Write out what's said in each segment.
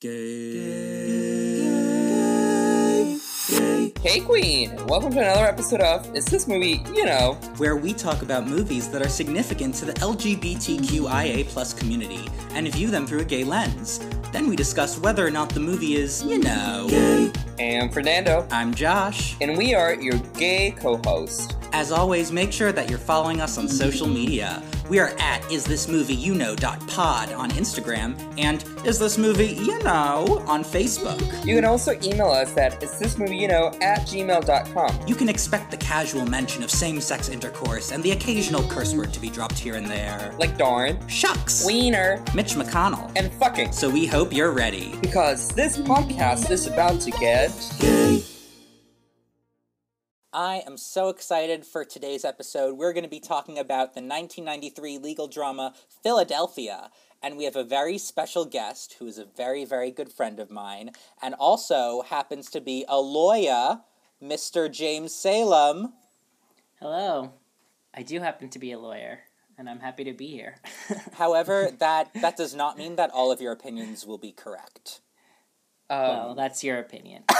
Gay. Gay. Hey Queen, welcome to another episode of Is This Movie, You Know? Where we talk about movies that are significant to the LGBTQIA plus community and view them through a gay lens. Then we discuss whether or not the movie is, you know. Gay. I'm Fernando, I'm Josh. and we are your gay co-host. As always, make sure that you're following us on social media. We are at Is This Movie You Know pod on Instagram and Is This Movie You Know on Facebook. You can also email us at Is This Movie You Know at gmail.com. You can expect the casual mention of same sex intercourse and the occasional curse word to be dropped here and there. Like darn, Shucks! wiener, Mitch McConnell. and fucking. So we hope you're ready. Because this podcast is about to get I am so excited for today's episode. We're going to be talking about the 1993 legal drama Philadelphia. And we have a very special guest who is a very, very good friend of mine and also happens to be a lawyer, Mr. James Salem. Hello. I do happen to be a lawyer, and I'm happy to be here. However, that, that does not mean that all of your opinions will be correct. Oh, um, that's your opinion.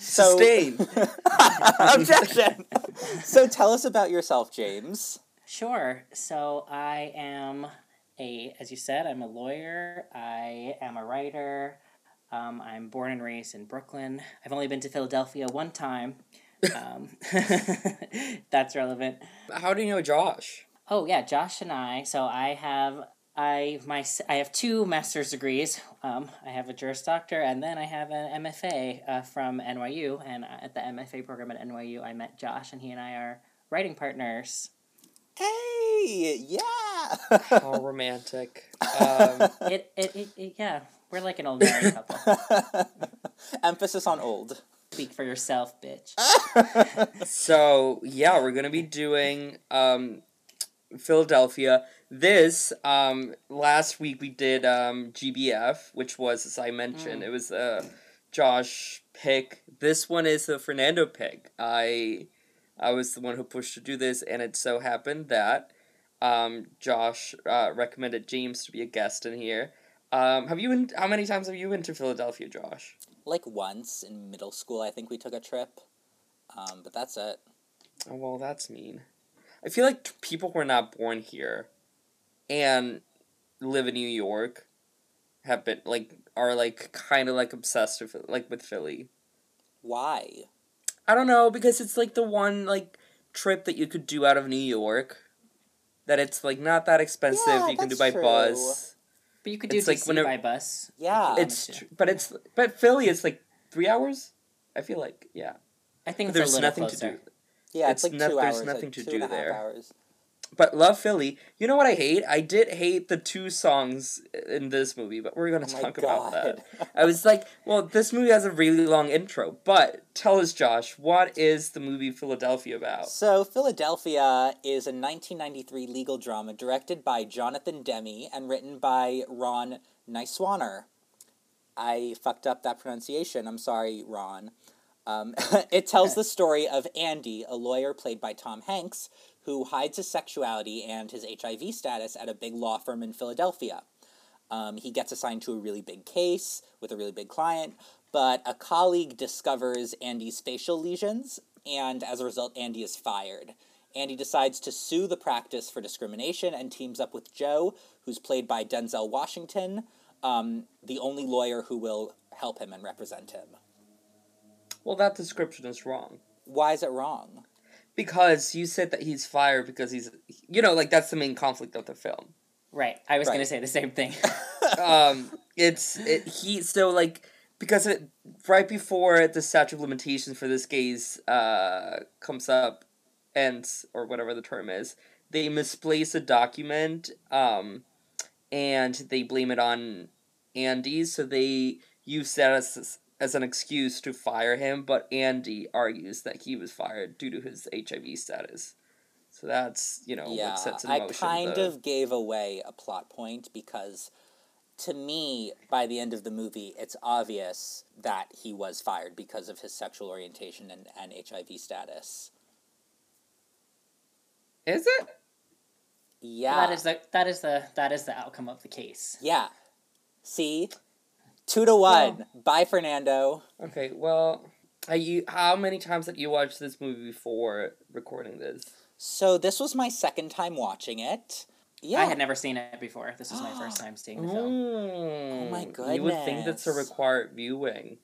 So, sustain. objection! so tell us about yourself, James. Sure. So I am a, as you said, I'm a lawyer. I am a writer. Um, I'm born and raised in Brooklyn. I've only been to Philadelphia one time. Um, that's relevant. How do you know Josh? Oh yeah, Josh and I. So I have I my I have two master's degrees. Um, I have a Juris Doctor, and then I have an MFA uh, from NYU. And at the MFA program at NYU, I met Josh, and he and I are writing partners. Hey, yeah! How romantic. Um, It it, it, it yeah, we're like an old married couple. Emphasis on old. Speak for yourself, bitch. so yeah, we're gonna be doing um, Philadelphia. This um, last week we did um, GBF, which was as I mentioned, it was a Josh pick. This one is a Fernando pick. I I was the one who pushed to do this, and it so happened that um, Josh uh, recommended James to be a guest in here. Um, have you been? How many times have you been to Philadelphia, Josh? Like once in middle school, I think we took a trip. Um, but that's it. Oh, well, that's mean. I feel like t- people who are not born here and live in New York have been like are like kind of like obsessed with like with Philly. Why? I don't know because it's like the one like trip that you could do out of New York that it's like not that expensive. Yeah, you can do by true. bus. But you could do It's DC like whenever- by bus. Yeah. It's yeah. tr- but it's but Philly is like 3 hours. I feel like yeah. I think it's there's a nothing closer. to do. Yeah, it's, it's like not- two there's hours. nothing like to two do there. hours. But love Philly. You know what I hate? I did hate the two songs in this movie, but we're gonna Oh my talk about that. I was like, well, this movie has a really long intro, but tell us, Josh, what is the movie Philadelphia about? So, Philadelphia is a 1993 legal drama directed by Jonathan Demme and written by Ron Nyswaner. I fucked up that pronunciation. I'm sorry, Ron. Um, it tells the story of Andy, a lawyer played by Tom Hanks, who hides his sexuality and his HIV status at a big law firm in Philadelphia. Um, he gets assigned to a really big case with a really big client, but a colleague discovers Andy's facial lesions, and as a result, Andy is fired. Andy decides to sue the practice for discrimination and teams up with Joe, who's played by Denzel Washington, um, the only lawyer who will help him and represent him. Well, that description is wrong. Why is it wrong? Because you said that he's fired because he's, you know, like that's the main conflict of the film. Right. I was Right. gonna say the same thing. um, it's it, he so like because it right before the statute of limitations for this case uh comes up, and or whatever the term is, they misplace a document, um, and they blame it on Andy. So they use that as as an excuse to fire him, but Andy argues that he was fired due to his HIV status. So that's you know yeah, what sets in motion. I kind the- of gave away a plot point because to me, by the end of the movie, it's obvious that he was fired because of his sexual orientation and, and HIV status. is it. Yeah. That is the that is the that is the outcome of the case. Yeah. See? Two to one. Bye, Fernando. Okay, well, are you, how many times have you watched this movie before recording this? So this was my second time watching it. Yeah. I had never seen it before. This was my first time seeing the film. Oh my goodness. You would think that's a required viewing.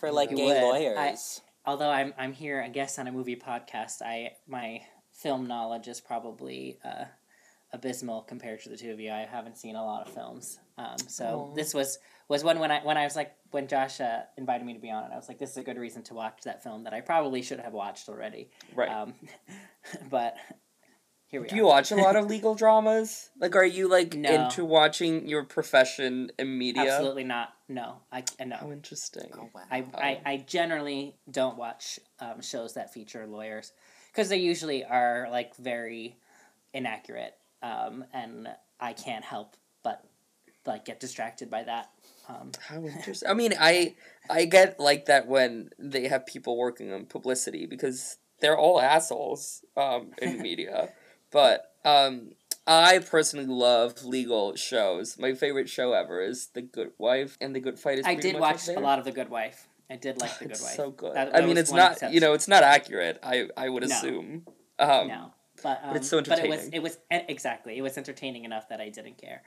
for like You gay would. lawyers. Although I'm I'm here, I guess, on a movie podcast. I my film knowledge is probably uh, abysmal compared to the two of you. I haven't seen a lot of films, um, so this was was one when I when I was like when Josh uh, invited me to be on it. I was like, this is a good reason to watch that film that I probably should have watched already. Right. Um, but here we Do are. you watch a lot of legal dramas? Like, are you like No. into watching your profession in media? Absolutely not. No, I no. How interesting. Oh, wow. I, I, I generally don't watch um, shows that feature lawyers because they usually are like very inaccurate um, and I can't help but like get distracted by that. Um, How interesting. I mean, I I get like that when they have people working on publicity because they're all assholes um, in media. But um, I personally love legal shows. My favorite show ever is The Good Wife, and The Good Fight is. I did watch a lot of The Good Wife. I did like The Good Wife. It's Wife. so good. That- I mean, it's not. You know, it's not accurate. I I would No. assume. Um, no, but um, it's so entertaining. But it was it was exactly it was entertaining enough that I didn't care.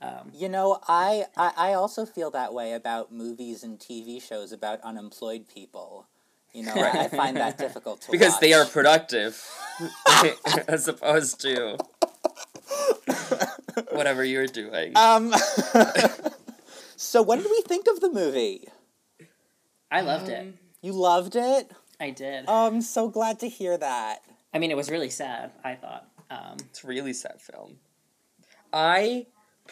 Um, You know, I, I I also feel that way about movies and TV shows about unemployed people. You know, I, I find that difficult to because they are productive, as opposed to whatever you're doing. Um. so, what did we think of the movie? I loved it. Um, You loved it. I did. Oh, I'm so glad to hear that. I mean, it was really sad. I thought. Um, It's a really sad film. I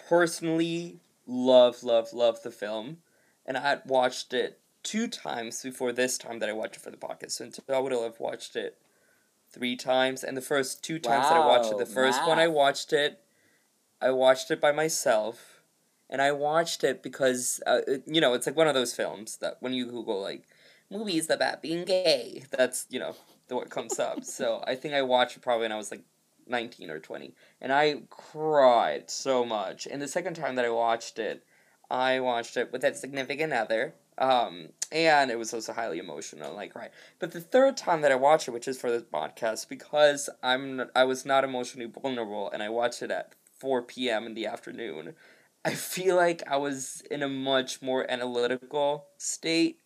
personally love, love, love the film, and I had watched it two times before this time that I watched it for the podcast. So I would have watched it three times, and the first two times that I watched it, the Wow, first one I watched it, I watched it by myself, and I watched it because uh, it- you know it's like one of those films that when you Google like movies about being gay, that's you know the what comes up. so I think I watched it probably when I was like nineteen or twenty, and I cried so much. And the second time that I watched it, I watched it with that significant other. Um, and it was also highly emotional, like right. But the third time that I watched it, which is for this podcast, because I'm I was not emotionally vulnerable, and I watched it at four p.m. in the afternoon. I feel like I was in a much more analytical state.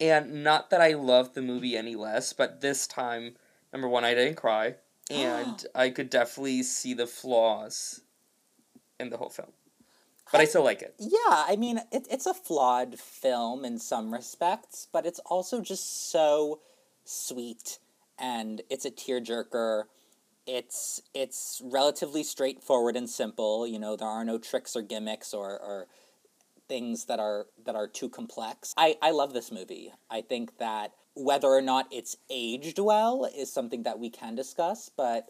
And not that I loved the movie any less, but this time, number one, I didn't cry, and I could definitely see the flaws in the whole film. But I still like it. Yeah, I mean, it, it's a flawed film in some respects, but it's also just so sweet, and it's a tearjerker. It's it's relatively straightforward and simple. You know, there are no tricks or gimmicks or, or things that are that are too complex. I, I love this movie. I think that whether or not it's aged well is something that we can discuss, but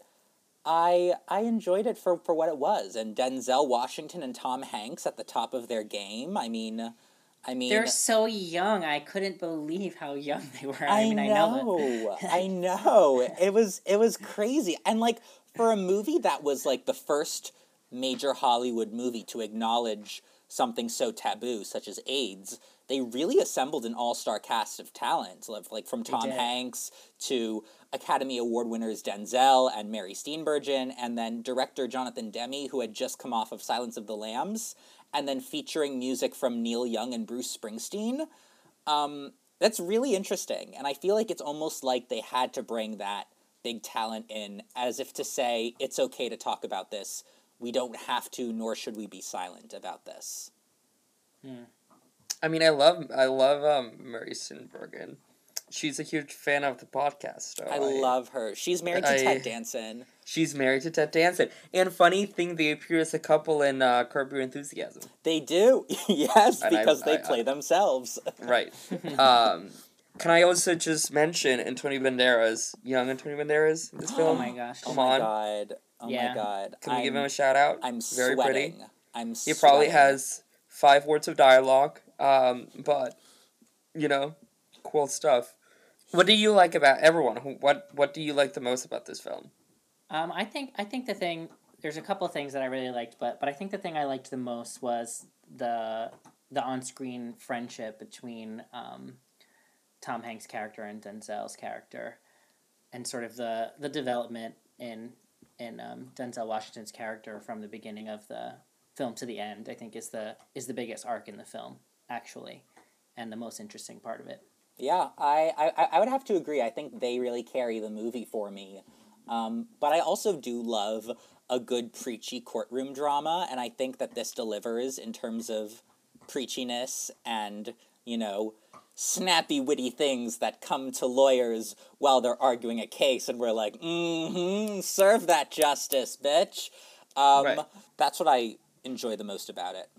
I I enjoyed it for, for what it was. And Denzel Washington and Tom Hanks at the top of their game. I mean I mean they're so young. I couldn't believe how young they were. I, I, mean, know. I know. I know. It was it was crazy. And like for a movie that was like the first major Hollywood movie to acknowledge something so taboo such as AIDS, they really assembled an all-star cast of talent, like like from Tom. Hanks to Academy Award winners Denzel and Mary Steenburgen, and then director Jonathan Demme, who had just come off of Silence of the Lambs, and then featuring music from Neil Young and Bruce Springsteen. Um, that's really interesting, and I feel like it's almost like they had to bring that big talent in, as if to say it's okay to talk about this. We don't have to, nor should we be silent about this. I mean, I love I love um, Mary Steenburgen. She's a huge fan of the podcast. So I love her. She's married to I- Ted Danson. She's married to Ted Danson. And funny thing, they appear as a couple in uh, Curb Your Enthusiasm. They do, yes, And I- because they I- play themselves. Right. um, can I also just mention Antonio Banderas, young Antonio Banderas in this Oh my gosh. Oh Come my on. god! Oh Yeah. my god! Can we give him a shout out? I'm Very sweating. pretty. I'm. He probably has five words of dialogue, um, but you know, cool stuff. What do you like about everyone? What What do you like the most about this film? Um, I think I think the thing there's a couple of things that I really liked, but but I think the thing I liked the most was the the on screen friendship between um, Tom Hanks' character and Denzel's character, and sort of the the development in in um, Denzel Washington's character from the beginning of the film to the end. I think is the is the biggest arc in the film actually, and the most interesting part of it. Yeah, I, I, I would have to agree. I think they really carry the movie for me. Um, but I also do love a good preachy courtroom drama, and I think that this delivers in terms of preachiness and, you know, snappy, witty things that come to lawyers while they're arguing a case, and we're like, mm hmm, serve that justice, bitch. Um, Right. That's what I enjoy the most about it.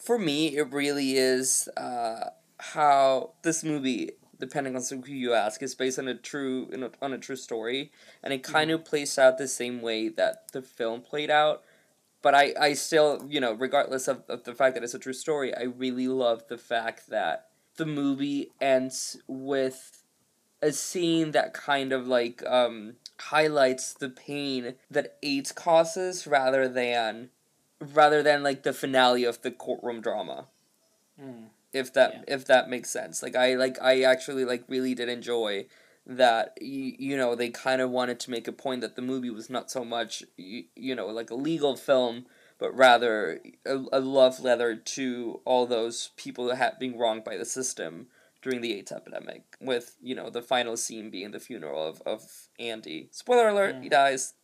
For me, it really is uh, how this movie, depending on who you ask, is based on a true in a, on a true story, and it kind of plays out the same way that the film played out. But I, I still, you know, regardless of, of the fact that it's a true story, I really love the fact that the movie ends with a scene that kind of like um, highlights the pain that AIDS causes rather than rather than like the finale of the courtroom drama. Mm. if that Yeah. if that makes sense. Like i like i actually like really did enjoy that you, you know they kind of wanted to make a point that the movie was not so much you, you know like a legal film but rather a, a love letter to all those people that had been wronged by the system during the AIDS epidemic with you know the final scene being the funeral of, of Andy. Spoiler alert he dies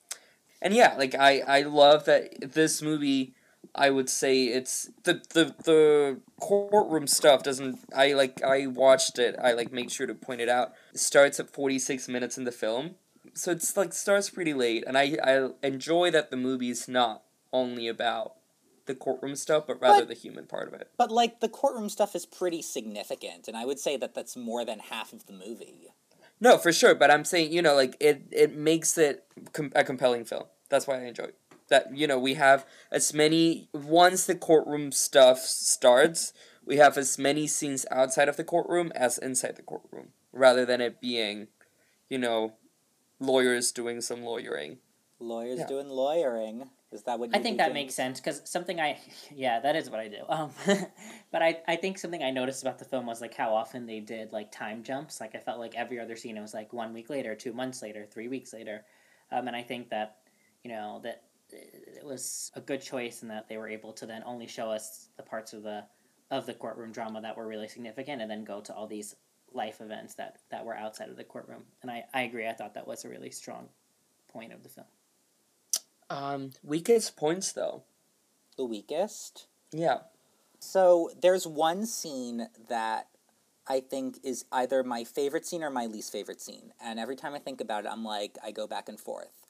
and yeah like I I love that this movie I would say it's the the the courtroom stuff doesn't I like I watched it I like made sure to point it out. It starts at 46 minutes in the film so it's like starts pretty late and I I enjoy that the movie's not only about the courtroom stuff but rather But- the human part of it. But, like, the courtroom stuff is pretty significant, and I would say that that's more than half of the movie. no for sure but I'm saying you know like it it makes it com- a compelling film that's why I enjoy it that you know we have as many once the courtroom stuff starts we have as many scenes outside of the courtroom as inside the courtroom rather than it being you know lawyers doing some lawyering Lawyers Yeah. doing lawyering. Is that what you I think that James? makes sense because something I, yeah, that is what I do. Um, but I, I think something I noticed about the film was like how often they did like time jumps. Like I felt like every other scene it was like one week later, two months later, three weeks later, um, and I think that you know that it was a good choice and that they were able to then only show us the parts of the of the courtroom drama that were really significant, and then go to all these life events that that were outside of the courtroom. And I, I agree. I thought that was a really strong point of the film. um weakest points though The weakest? yeah So there's one scene that I think is either my favorite scene or my least favorite scene. And every time I think about it, I'm like, I go back and forth.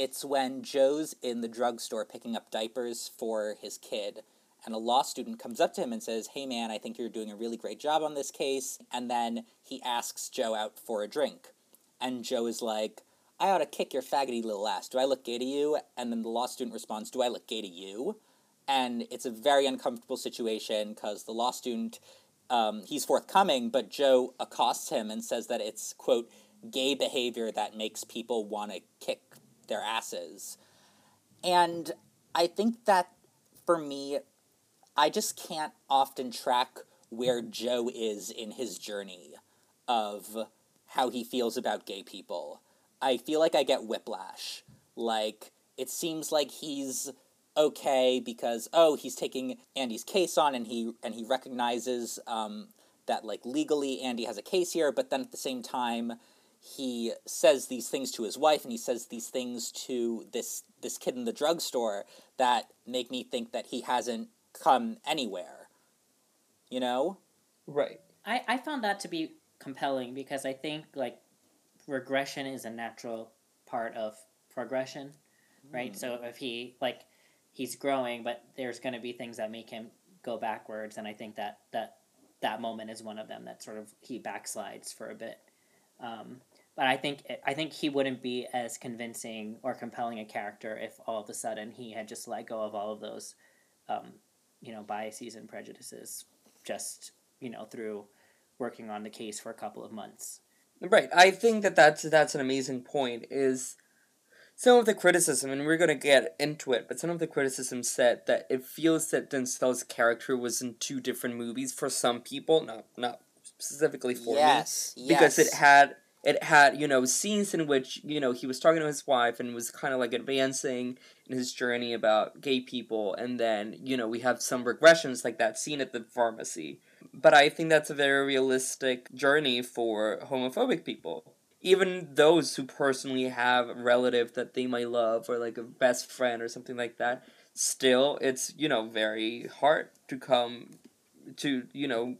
It's when Joe's in the drugstore picking up diapers for his kid, and a law student comes up to him and says, Hey man, I think you're doing a really great job on this case. And then he asks Joe out for a drink. And Joe is like, I ought to kick your faggoty little ass. Do I look gay to you? And then the law student responds, Do I look gay to you? and it's a very uncomfortable situation because the law student um, he's forthcoming but joe accosts him and says that it's quote gay behavior that makes people want to kick their asses. And i think that for me i just can't often track where joe is in his journey of how he feels about gay people. I feel like i get whiplash. Like it seems like he's okay because oh he's taking Andy's case on and he and he recognizes um, that like legally Andy has a case here but then at the same time he says these things to his wife and he says these things to this this kid in the drugstore that make me think that he hasn't come anywhere you know right I, I found that to be compelling because I think like regression is a natural part of progression, right? So if he like he's growing, but there's going to be things that make him go backwards, and I think that that that moment is one of them that sort of he backslides for a bit. Um, but I think I think he wouldn't be as convincing or compelling a character if all of a sudden he had just let go of all of those, um, you know, biases and prejudices, just you know through working on the case for a couple of months. Right. I think that that's that's an amazing point. Is some of the criticism, and we're gonna get into it, but some of the criticism said that it feels that Denzel's character was in two different movies for some people, not not specifically for yes, me, yes. because it had it had you know scenes in which you know he was talking to his wife and was kind of like advancing in his journey about gay people, and then you know we have some regressions like that scene at the pharmacy. But I think that's a very realistic journey for homophobic people even those who personally have a relative that they might love or like a best friend or something like that still it's you know very hard to come to you know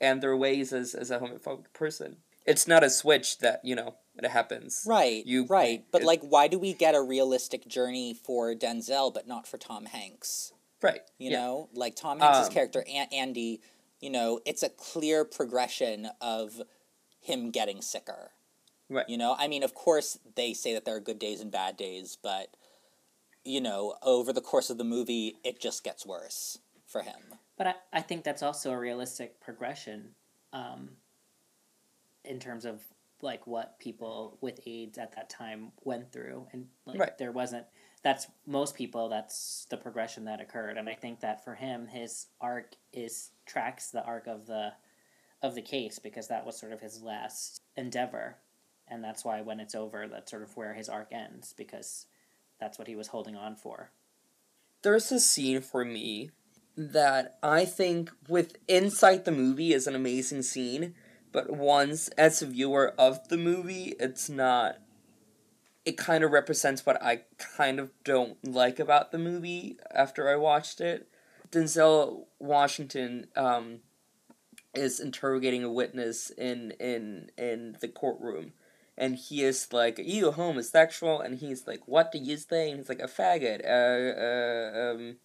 end their ways as, as a homophobic person it's not a switch that you know it happens. Right you right. But it- like why do we get a realistic journey for denzel but not for tom hanks? Right you yeah. know? Like tom hanks's Um, character An- andy you know it's a clear progression of him getting sicker. Right. you know? I mean of course they say that there are good days and bad days but you know over the course of the movie it just gets worse for him. But I, I think that's also a realistic progression um, in terms of like what people with AIDS at that time went through. And like, Right. there wasn't, that's most people, that's the progression that occurred. And I think that for him, his arc is tracks the arc of the of the case because that was sort of his last endeavor. And that's why when it's over, that's sort of where his arc ends because that's what he was holding on for. there's a scene for me that I think with inside the movie is an amazing scene, but once as a viewer of the movie, it's not it kind of represents what I kind of don't like about the movie after I watched it. Denzel Washington um, is interrogating a witness in in in the courtroom. And he is like you homosexual? And he's like what do you say? And he's like a faggot. Uh, uh um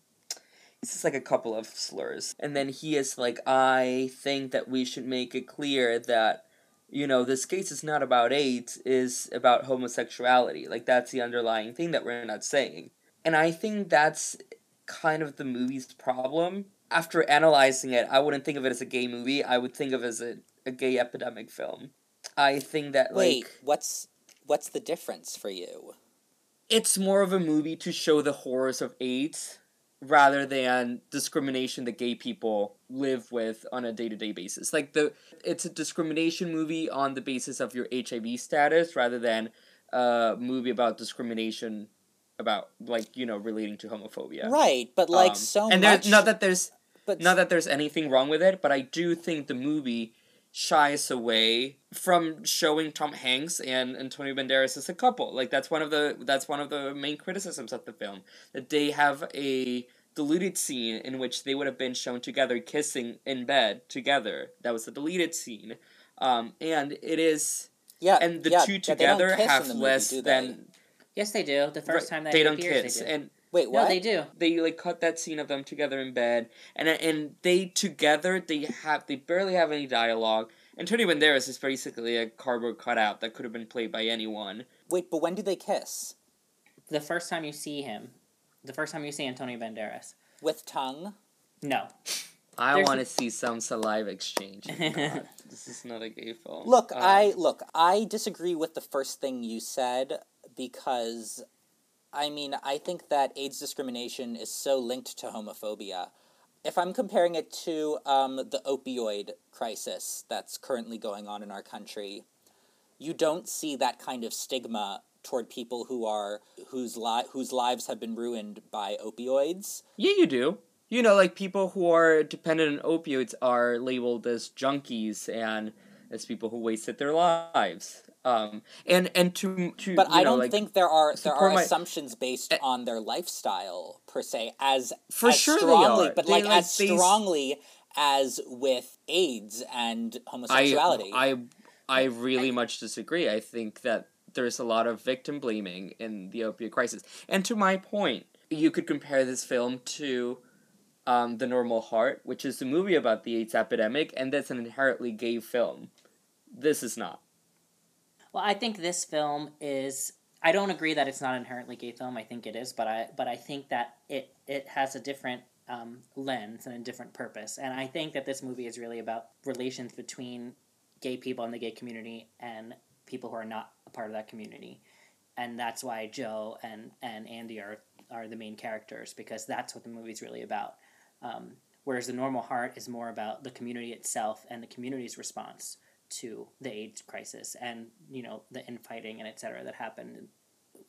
it's just like a couple of slurs. And then he is like i think that we should make it clear that you know this case is not about aids is about homosexuality. Like that's the underlying thing that we're not saying. And i think that's kind of the movie's problem. After analyzing it i wouldn't think of it as a gay movie. I would think of it as a, a gay epidemic film. I think that like wait what's what's the difference for you? It's more of a movie to show the horrors of AIDS rather than discrimination that gay people live with on a day-to-day basis. Like the it's a discrimination movie on the basis of your HIV status rather than a movie about discrimination about like, you know, relating to homophobia. right but like Um, so and much there's not that there's but not that there's anything wrong with it, but I do think the movie shies away from showing Tom Hanks and Antonio Banderas as a couple. Like that's one of the that's one of the main criticisms of the film that they have a deleted scene in which they would have been shown together kissing in bed together. That was a deleted scene, um, and it is yeah and the yeah, two yeah, they don't together kiss have the movie, less than Yes, they do. The first right, time that they don't appears, kiss they do. and wait what No, they do. they like cut that scene of them together in bed and and they together they have they barely have any dialogue. And antonio banderas is basically a cardboard cutout that could have been played by anyone. Wait but when do they kiss? The first time you see him, the first time you see Antonio Banderas. with tongue? No. i want to see some saliva exchange. God, this is not a gay film. Look, Um, I look, I disagree with the first thing you said because I mean, I think that AIDS discrimination is so linked to homophobia. If I'm comparing it to um, the opioid crisis that's currently going on in our country, you don't see that kind of stigma toward people who are whose li- whose lives have been ruined by opioids. yeah you do you know like people who are dependent on opioids are labeled as junkies and as people who wasted their lives um and and to to But I know, don't like, think there are there are my- assumptions based Eh. on their lifestyle per se as For as sure they strongly, are. but They, like, like, as they strongly as with AIDS and homosexuality. I, I I really much disagree. I think that there's a lot of victim blaming in the opioid crisis. And to my point, you could compare this film to um, The Normal Heart, which is a movie about the AIDS epidemic, and that's an inherently gay film. This is not. Well, I think this film is. I don't agree that it's not inherently gay film. I think it is, but I but I think that it it has a different um, lens and a different purpose. And I think that this movie is really about relations between gay people in the gay community and people who are not a part of that community. and that's why Joe and and Andy are are the main characters because that's what the movie's really about. Um, whereas the normal heart is more about the community itself and the community's response to the AIDS crisis and you know the infighting and et cetera that happened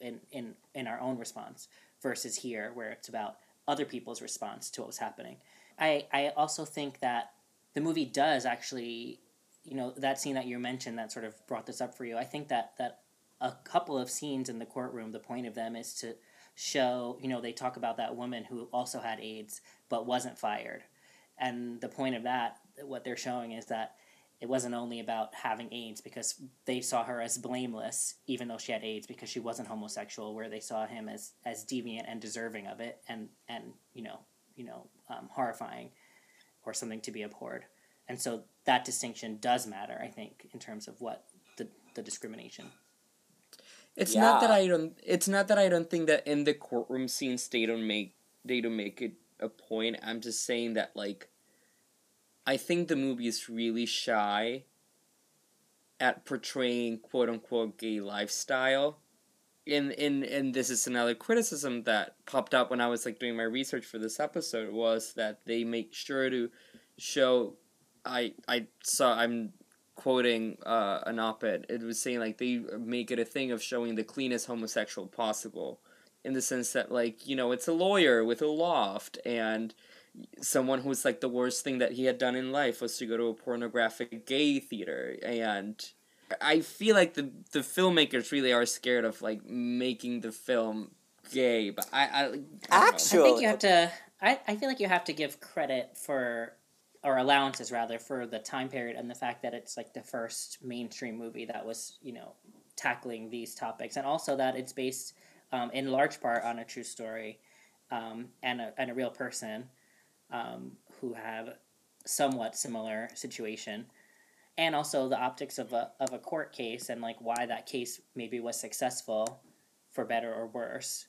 in in in our own response versus here where it's about other people's response to what was happening. I I also think that the movie does actually you know that scene that you mentioned that sort of brought this up for you. I think that that a couple of scenes in the courtroom, the point of them is to show, you know, they talk about that woman who also had AIDS but wasn't fired. And the point of that, what they're showing is that it wasn't only about having AIDS because they saw her as blameless, even though she had AIDS, because she wasn't homosexual, where they saw him as, as deviant and deserving of it and, and you know, you know, um, horrifying or something to be abhorred. And so that distinction does matter, I think, in terms of what the, the discrimination. It's not that I don't. It's not that I don't think that in the courtroom scenes they don't make they don't make it a point. I'm just saying that like, I think the movie is really shy at portraying quote unquote gay lifestyle. And, and and this is another criticism that popped up when I was like doing my research for this episode was that they make sure to show I I saw I'm quoting uh, an op-ed it was saying like they make it a thing of showing the cleanest homosexual possible in the sense that like you know it's a lawyer with a loft and someone who's like the worst thing that he had done in life was to go to a pornographic gay theater and i feel like the the filmmakers really are scared of like making the film gay but i i, I. Actually- I think you have to. I, I feel like you have to give credit for, or allowances rather, for the time period and the fact that it's like the first mainstream movie that was, you know, tackling these topics, and also that it's based um, in large part on a true story um, and, a, and a real person um, who have somewhat similar situation. And also the optics of a, of a court case and like why that case maybe was successful for better or worse.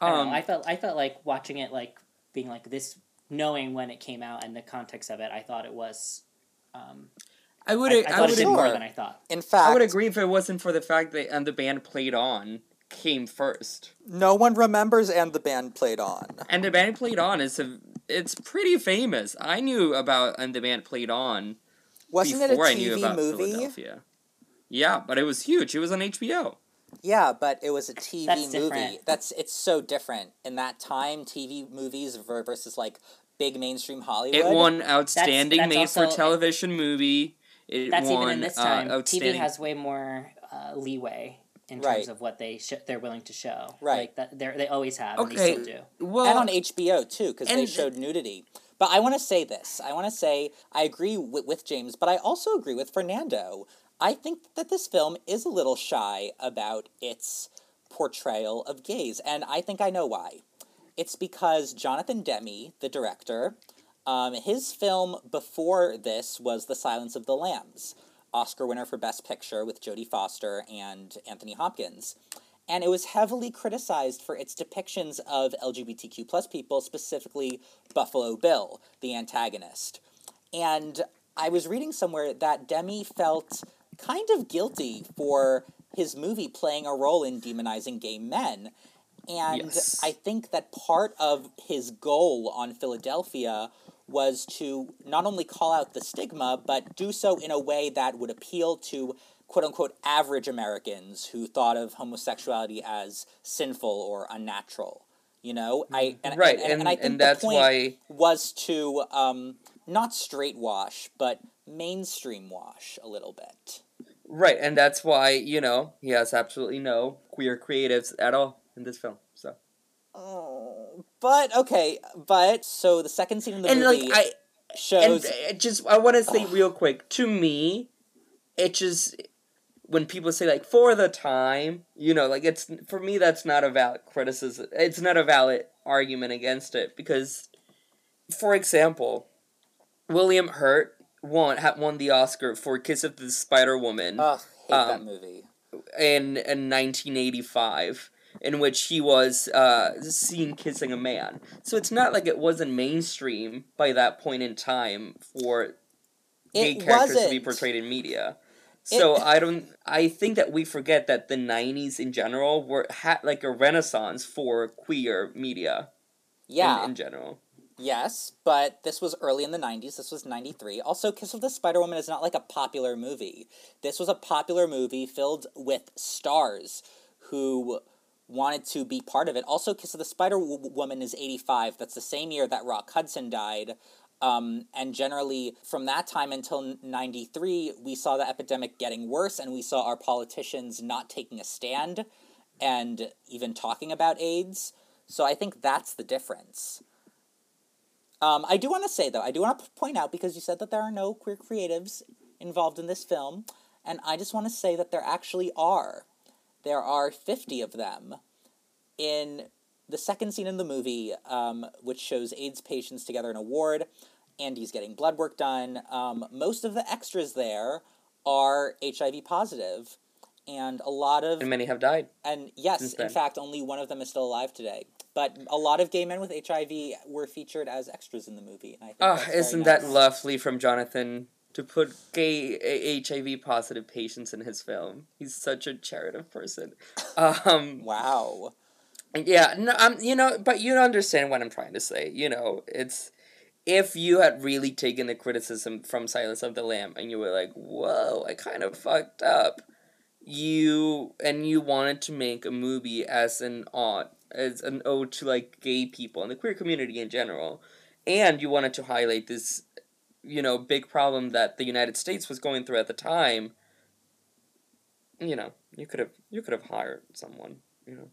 I, um know, I felt I felt like watching it like being like this, knowing when it came out and the context of it. I thought it was. Um, i would I, i, I would it more than I thought. In fact, I would agree if it wasn't for the fact that and the band played on came first. no one remembers and the band played on. And the band played on is a it's pretty famous. I knew about and the band played on Wasn't it a before I knew TV about movie? Philadelphia. Yeah, but it was huge. It was on HBO. Yeah, but it was a TV That's movie. different. That's it's so different in that time. TV movies versus like big mainstream Hollywood. It won outstanding that's Made for Television movie. It That's won even in this uh, time. TV has way more uh, leeway in terms Right. of what they sh- they're willing to show. Right. Like that, they they always have. And Okay. they still do. well, and on HBO too, because they showed nudity. But I want to say this. I want to say I agree with, with James, but I also agree with Fernando. I think that this film is a little shy about its portrayal of gays, and I think I know why. It's because Jonathan Demme, the director, um, his film before this was The Silence of the Lambs, Oscar winner for Best Picture with Jodie Foster and Anthony Hopkins. And it was heavily criticized for its depictions of LGBTQ plus people, specifically Buffalo Bill, the antagonist. And I was reading somewhere that Demme felt kind of guilty for his movie playing a role in demonizing gay men. And Yes. I think that part of his goal on Philadelphia was to not only call out the stigma, but do so in a way that would appeal to quote unquote average Americans who thought of homosexuality as sinful or unnatural. You know, I and, right, and, and, and, I think and the point why was to um, not straight wash, but mainstream wash a little bit. right, and that's why you know he has absolutely no queer creatives at all in this film. Oh, but okay, but so the second scene in the and like movie I and shows. it just I want to say real quick to me, it just when people say like for the time, you know, like it's for me that's not a valid criticism. It's not a valid argument against it because, for example, William Hurt won had won the Oscar for Kiss of the Spider Woman Ugh, hate that um, movie. in in 1985 in which he was uh, seen kissing a man. So it's not like it wasn't mainstream by that point in time for gay It characters to be portrayed in media. So I don't. I think that we forget that the '90s in general were had like a renaissance for queer media. Yeah. In, in general. Yes, but this was early in the 90s. This was 93. Also, Kiss of the Spider Woman is not like a popular movie. This was a popular movie filled with stars who wanted to be part of it. Also, of the Spider Woman is 85. That's the same year that Rock Hudson died. Um, and generally, from that time until 93, we saw the epidemic getting worse, and we saw our politicians not taking a stand and even talking about AIDS. So I think that's the difference. Um, I do want to say, though, I do want to point out because you said that there are no queer creatives involved in this film, and I just want to say that there actually are. There are 50 of them. In the second scene in the movie, um, which shows AIDS patients together in a ward, Andy's getting blood work done. Um, most of the extras there are HIV positive, and a lot of and many have died. And yes, in fact, only one of them is still alive today. But a lot of gay men with HIV were featured as extras in the movie. And I think oh, isn't nice. that lovely from Jonathan to put gay HIV positive patients in his film? He's such a charitable person. Um, wow. Yeah, no, um, you know, but you understand what I'm trying to say. You know, it's if you had really taken the criticism from Silence of the Lamb and you were like, "Whoa, I kind of fucked up," you and you wanted to make a movie as an odd as an ode to like gay people and the queer community in general, and you wanted to highlight this, you know, big problem that the United States was going through at the time. You know, you could have you could have hired someone. You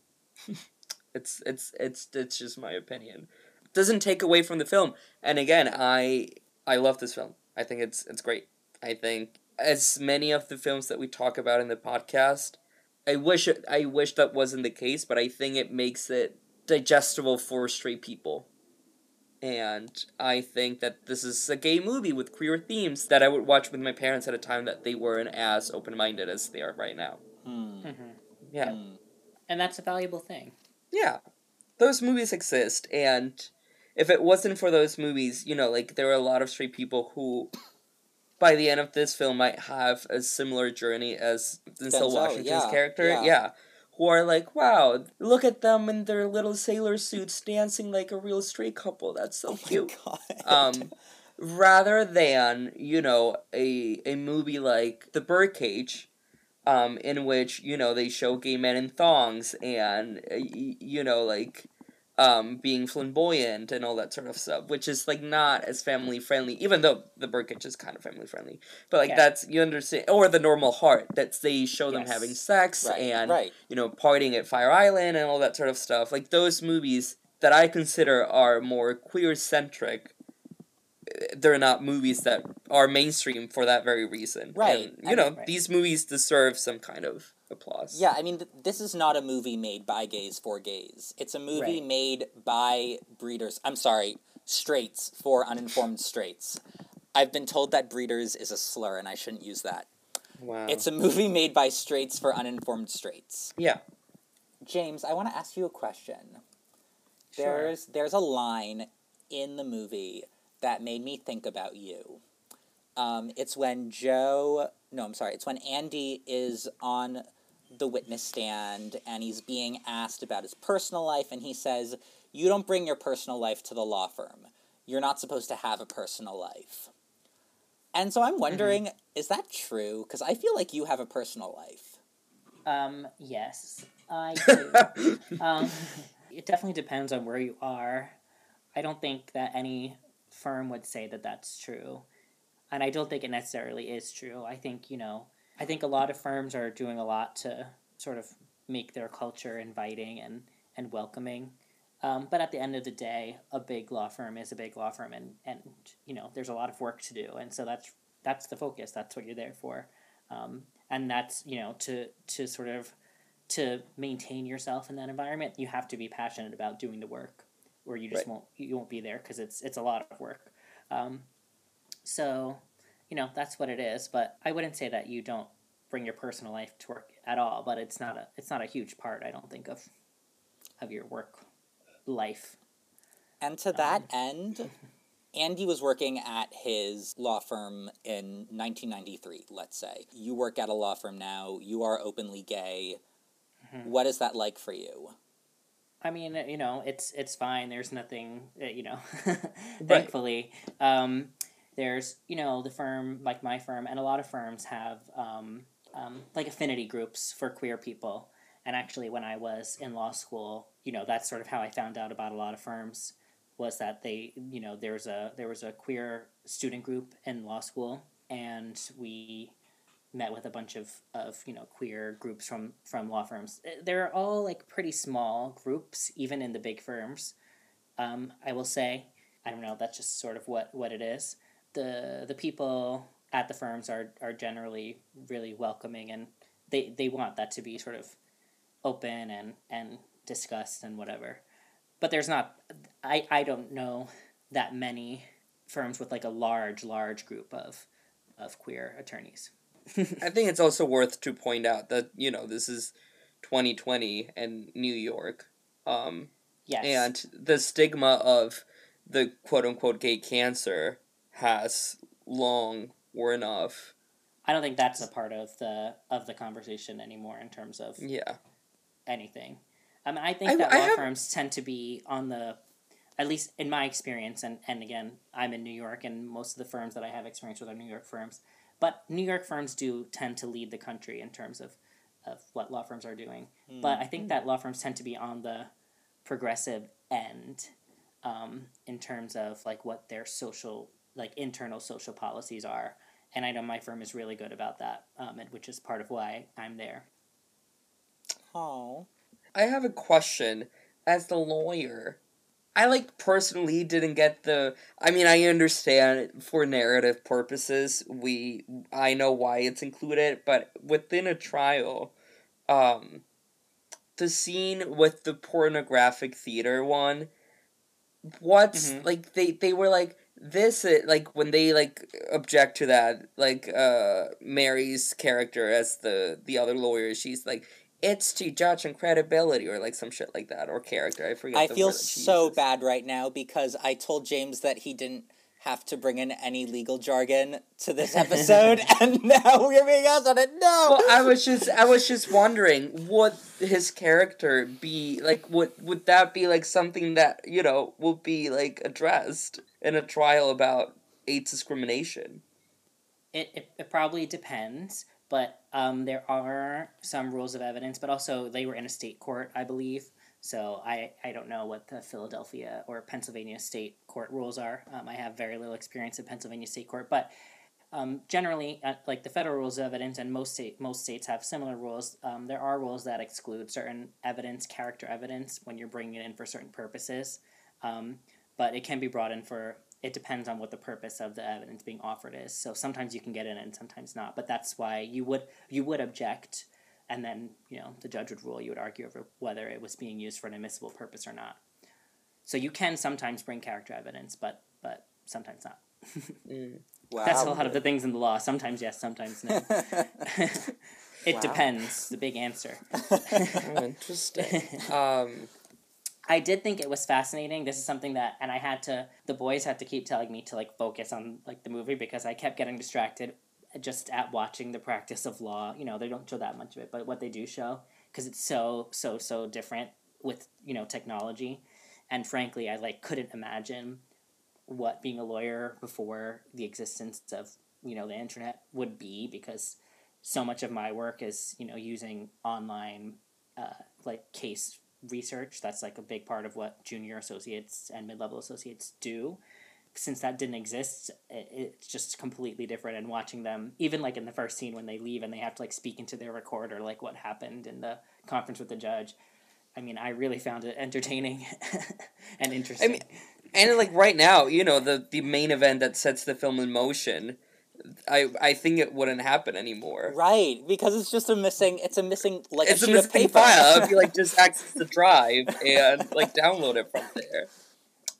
know, it's it's it's it's just my opinion. Doesn't take away from the film. And again, I I love this film. I think it's it's great. I think as many of the films that we talk about in the podcast I wish it, I wish that wasn't the case, but I think it makes it digestible for straight people. And I think that this is a gay movie with queer themes that I would watch with my parents at a time that they weren't as open minded as they are right now. Mm. Mm-hmm. Yeah. Mm. And that's a valuable thing. Yeah. Those movies exist, and if it wasn't for those movies, you know, like there are a lot of straight people who by the end of this film might have a similar journey as Denzel, Washington's yeah, character. Yeah. yeah. Who are like, wow, look at them in their little sailor suits dancing like a real straight couple. That's so oh cute. Um, rather than, you know, a a movie like The Birdcage, um, in which, you know, they show gay men in thongs and, uh, you know, like um, being flamboyant and all that sort of stuff, which is like not as family friendly, even though the Birdcage is kind of family friendly. But like yeah. that's you understand, or the normal heart that they show them yes. having sex right. and right. you know partying at Fire Island and all that sort of stuff. Like those movies that I consider are more queer centric. They're not movies that are mainstream for that very reason. Right. And, you know, right. these movies deserve some kind of applause. Yeah, I mean, th- this is not a movie made by gays for gays. It's a movie right. made by breeders. I'm sorry, straights for uninformed straights. I've been told that breeders is a slur and I shouldn't use that. Wow. It's a movie made by straights for uninformed straights. Yeah. James, I want to ask you a question. Sure. There's there's a line in the movie that made me think about you. Um, it's when Joe, no, I'm sorry, it's when Andy is on the witness stand and he's being asked about his personal life and he says, You don't bring your personal life to the law firm. You're not supposed to have a personal life. And so I'm mm-hmm. wondering, mm-hmm. is that true? Because I feel like you have a personal life. Um, yes, I do. um, it definitely depends on where you are. I don't think that any firm would say that that's true. And I don't think it necessarily is true. I think, you know, I think a lot of firms are doing a lot to sort of make their culture inviting and, and welcoming. Um, but at the end of the day, a big law firm is a big law firm, and, and you know there's a lot of work to do, and so that's that's the focus. That's what you're there for, um, and that's you know to to sort of to maintain yourself in that environment, you have to be passionate about doing the work, or you just right. won't you won't be there because it's it's a lot of work. Um, so you know that's what it is but i wouldn't say that you don't bring your personal life to work at all but it's not a it's not a huge part i don't think of of your work life and to that um, end Andy was working at his law firm in 1993, let's say. You work at a law firm now, you are openly gay. Mm-hmm. What is that like for you? I mean, you know, it's it's fine. There's nothing, uh, you know, thankfully. Um, there's, you know, the firm, like my firm, and a lot of firms have um, um, like affinity groups for queer people. And actually, when I was in law school, you know, that's sort of how I found out about a lot of firms was that they, you know, there was a there was a queer student group in law school, and we met with a bunch of, of you know queer groups from from law firms. Eh, They're all like pretty small groups, even in the big firms. Um, I will say, I don't know. That's just sort of what what it is. The the people at the firms are are generally really welcoming, and they they want that to be sort of open and and discussed and whatever. But there's not. I I don't know that many firms with like a large large group of of queer attorneys. I think it's also worth to point out that you know this is 2020 and New York, um, Yes. and the stigma of the quote unquote gay cancer has long worn off. I don't think that's a part of the of the conversation anymore in terms of Yeah, anything. I mean, I think I- that I law have- firms tend to be on the, at least in my experience, and and again, I'm in New York, and most of the firms that I have experience with are New York firms. But New York firms do tend to lead the country in terms of, of what law firms are doing. But I think that law firms tend to be on the progressive end, um, in terms of like what their social, like internal social policies are. And I know my firm is really good about that, um, and which is part of why I'm there. Oh. I have a question. As the lawyer, I like personally didn't get the. I mean, I understand for narrative purposes. We I know why it's included, but within a trial, um, the scene with the pornographic theater one, what's Mhm. like they they were like this uh, like when they like object to that like uh Mary's character as the the other lawyer she's like it's to judge on credibility or like some shit like that or character I forget I feel so uses. bad right now because I told James that he didn't have to bring in any legal jargon to this episode, and now we're being asked on it. No! well I was just I was just wondering would his character be like would would that be like something that you know will be like addressed in a trial about AIDS discrimination It, it, it probably depends, but um, there are some rules of evidence, but also they were in a state court, I believe. So I, I don't know what the Philadelphia or Pennsylvania state court rules are. Um, I have very little experience in Pennsylvania state court, but um, generally, uh, like the federal rules of evidence, and most state most states have similar rules. Um, there are rules that exclude certain evidence, character evidence, when you're bringing it in for certain purposes. Um, but it can be brought in for it depends on what the purpose of the evidence being offered is. So sometimes you can get in and sometimes not. But that's why you would you would object, and then you know the judge would rule. You would argue over whether it was being used for an admissible purpose or not. So you can sometimes bring character evidence, but but sometimes not. wow. That's a lot of the things in the law. Sometimes yes, sometimes no. it Wow. depends. The big answer. oh, interesting um I did think it was fascinating. This is something that, and I had to. The boys had to keep telling me to like focus on like the movie because I kept getting distracted just at watching the practice of law. You know, they don't show that much of it, but what they do show because it's so so so different with you know technology, and frankly, I like couldn't imagine what being a lawyer before the existence of you know the internet would be because so much of my work is you know using online uh, like case research. That's like a big part of what junior associates and mid level associates do. Since that didn't exist, it, it's just completely different. And watching them, even like in the first scene when they leave and they have to like speak into their recorder, like what happened in the conference with the judge. I mean, I really found it entertaining and interesting. mean, and like right now, you know, the the main event that sets the film in motion, I I think it wouldn't happen anymore. Right, because it's just a missing. It's a missing like It's a a missing paper. file. If you like just access the drive and like download it from there,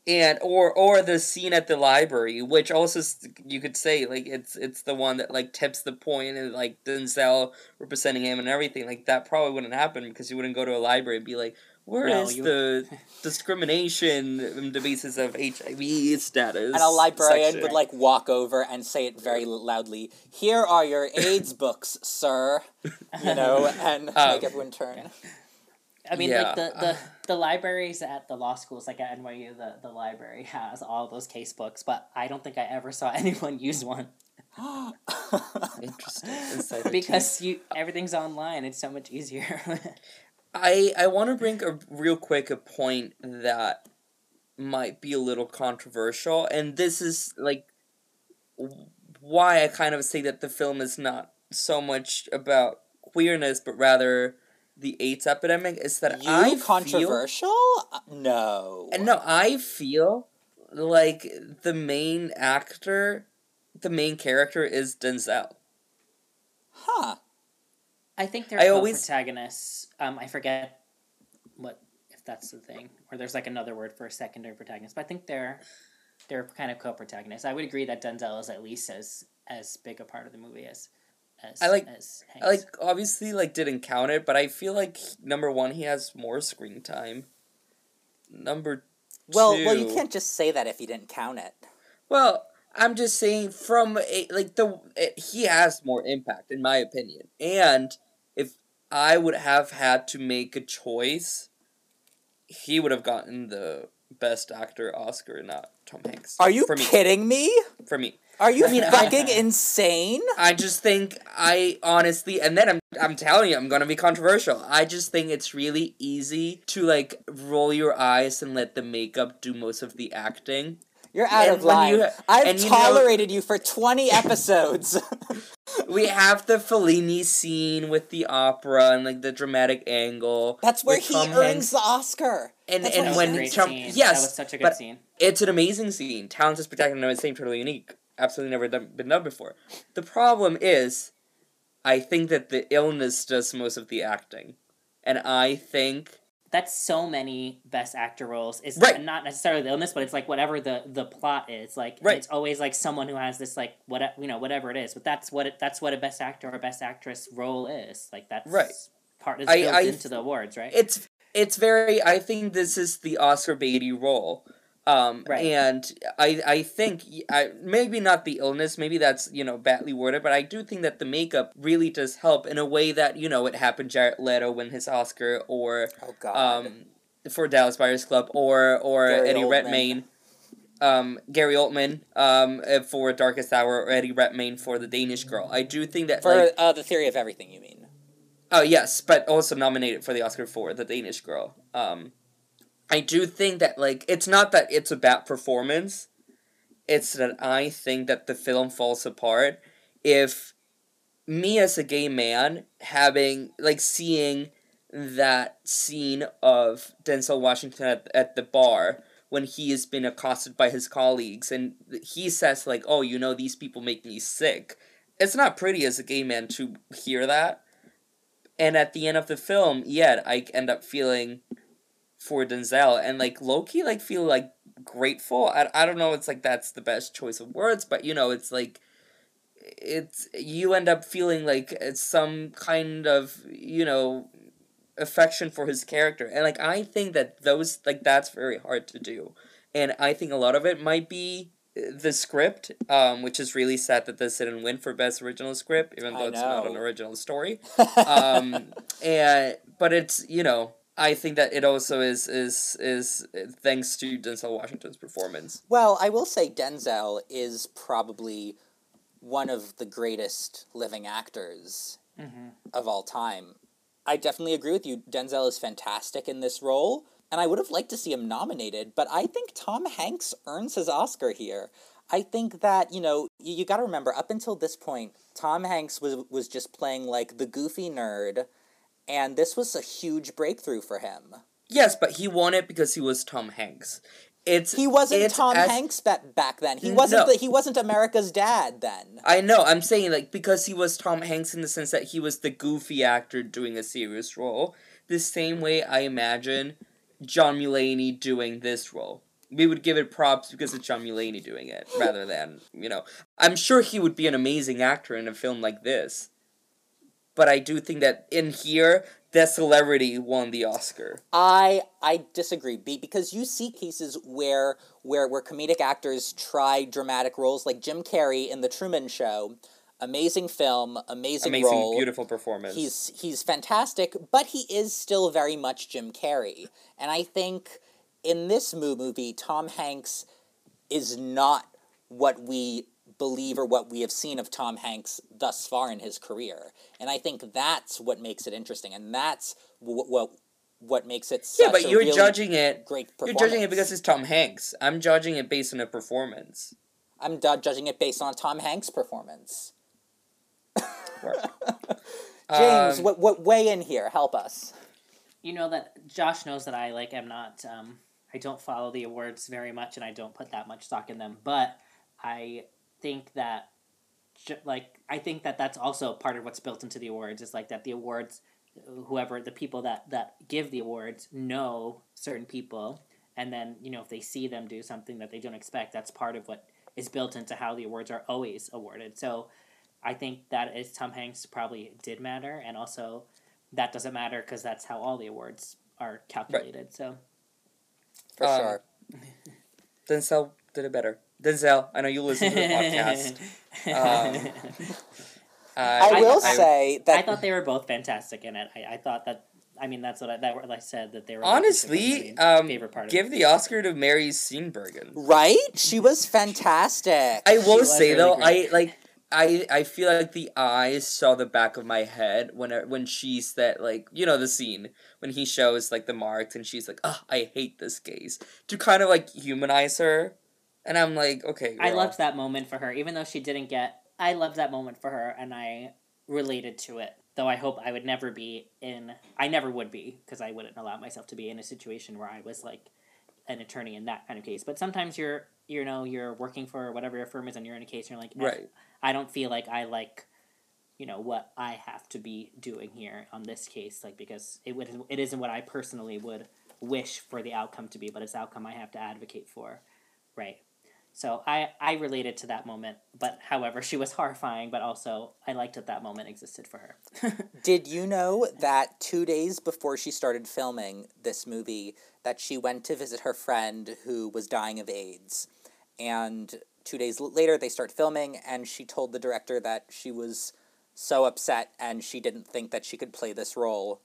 and or or the scene at the library, which also you could say like it's it's the one that like tips the point and like Denzel representing him and everything like that probably wouldn't happen because you wouldn't go to a library and be like, Where No, is you- the discrimination on the basis of HIV status? And a librarian section? would like walk over and say it very loudly. Here are your AIDS books, sir. You know, and Um, make everyone turn. I mean, Yeah. like the, the the libraries at the law schools, like at NYU, the the library has all those case books, but I don't think I ever saw anyone use one Interesting. Because you everything's online. It's so much easier. I I want to bring a real quick a point that might be a little controversial, and this is like why I kind of say that the film is not so much about queerness, but rather the AIDS epidemic. Is that you I controversial? Uh, No. and no, I feel like the main actor, the main character is Denzel. Huh. I think they're I co always- protagonists. Um, I forget what if that's the thing, or there's like another word for a secondary protagonist. But I think they're they're kind of co protagonists. I would agree that Denzel is at least as as big a part of the movie as as I like- as I like obviously like didn't count it, but I feel like number one he has more screen time. Number Well, well, you can't just say that if you didn't count it. Well, I'm just saying from a, like the it, he has more impact in my opinion. And if I would have had to make a choice, he would have gotten the best actor Oscar, not Tom Hanks. Are you for me? kidding me? For me, Are you I mean, I- fucking insane? I just think I honestly, and then I'm I'm telling you, I'm gonna be controversial. I just think it's really easy to like roll your eyes and let the makeup do most of the acting. You're out And of line. you- I've and you know- tolerated you for 20 episodes. we have the Fellini scene with the opera and like the dramatic angle. That's where he Tom earns Hanks. the Oscar. And That's and when a great Tom, scene. yes, that was such a good but scene. it's an amazing scene. Talented, spectacular, no, it's same, totally unique. Absolutely never done, been done before. The problem is, I think that the illness does most of the acting, and I think That's so many best actor roles. It's Right. not necessarily the illness, but it's like whatever the the plot is. Like Right. it's always like someone who has this like what you know whatever it is. But that's what it that's what a best actor or best actress role is. Like that's Right. part is I- built I- into the awards, right? it's it's very. I think this is the Oscar Beatty role. Um, Right. and I, I think I, maybe not the illness, maybe that's you know badly worded, but I do think that the makeup really does help in a way that you know it happened Jared Leto win his Oscar, or Oh, um, for Dallas Buyers Club, or or Gary Eddie Oldman. Redmayne, um, Gary Oldman, um, uh, for Darkest Hour, or Eddie Redmayne for The Danish Girl. I do think that for like, uh, the theory of everything, you mean? Oh yes, but also nominated for the Oscar for The Danish Girl. Um, I do think that like it's not that it's a bad performance. It's that I think that the film falls apart. If me as a gay man having like seeing that scene of Denzel Washington at, at the bar when he has been accosted by his colleagues and he says like oh you know these people make me sick. It's not pretty as a gay man to hear that. And at the end of the film yet i end up feeling for denzel and like loki like feel like grateful. I, I don't know it's like that's the best choice of words but you know it's like it's you end up feeling like it's some kind of you know affection for his character and like i think that those like that's very hard to do and i think a lot of it might be uh, the script um which is really sad that this didn't win for best original script even though it's not an original story. Um and but it's you know i think that it also is is is thanks to denzel washington's performance Well, I will say Denzel is probably one of the greatest living actors mm-hmm. of all time. I definitely agree with you. Denzel is fantastic in this role, and I would have liked to see him nominated, but I think Tom Hanks earns his Oscar here. I think that, you know, you, you got to remember up until this point, Tom Hanks was was just playing like the goofy nerd, and this was a huge breakthrough for him. yes but he won it because he was tom hanks it's He wasn't it's Tom as- Hanks back back then. He wasn't no. the, he wasn't America's dad then. I know. I'm saying like because he was Tom Hanks in the sense that he was the goofy actor doing a serious role. The same way I imagine John Mulaney doing this role. We would give it props because it's John Mulaney doing it rather than you know. I'm sure he would be an amazing actor in a film like this, but I do think that in here, that celebrity won the Oscar. I I disagree be, because you see cases where where where comedic actors try dramatic roles like Jim Carrey in the Truman Show. Amazing film, amazing, Amazing, role. beautiful performance. He's he's fantastic, but he is still very much Jim Carrey. And I think in this movie, Tom Hanks is not what we believe or what we have seen of Tom Hanks thus far in his career. And I think that's what makes it interesting, and that's what what, what makes it such yeah, but a you're really judging it. great You're judging it because it's Tom Hanks. I'm judging it based on a performance. I'm du- judging it based on Tom Hanks' performance. James, Um, what what weigh in here? Help us. You know that Josh knows that I like am not um I don't follow the awards very much and I don't put that much stock in them, but I think that like I think that that's also part of what's built into the awards is like that the awards whoever the people that that give the awards know certain people. And then you know if they see them do something that they don't expect that's part of what is built into how the awards are always awarded. So i think that is tom hanks probably did matter. And also that doesn't matter because that's how all the awards are calculated. So For Um, sure. Denzel did it better. Denzel, I know you listen to the podcast. Um, I, I- will I- say that I thought they were both fantastic in it. I, I thought that. I mean, that's what I that what I said that they were. honestly, my um, favorite part. Of give it. the Oscar to Mary Steenburgen. right? She was fantastic. I will was say really though, great. I like. I, I feel like the eyes saw the back of my head when it- when she said like you know the scene when he shows like the marks and she's like oh I hate this gaze to kind of like humanize her and I'm like okay I loved that moment for her, even though she didn't get. I loved that moment for her, and I related to it. Though I hope I would never be in. I never would be because I wouldn't allow myself to be in a situation where I was like an attorney in that kind of case. But sometimes you're, you know, you're working for whatever your firm is, and you're in a case, and you're like, "Eh, right I don't feel like I like, you know, what I have to be doing here on this case, like because it would it isn't what I personally would wish for the outcome to be, but it's outcome I have to advocate for, right? So I I related to that moment, but however, she was horrifying, but also I liked that that moment existed for her. Did you know that two days before she started filming this movie, that she went to visit her friend who was dying of AIDS, and two days later they start filming, and she told the director that she was so upset and she didn't think that she could play this role,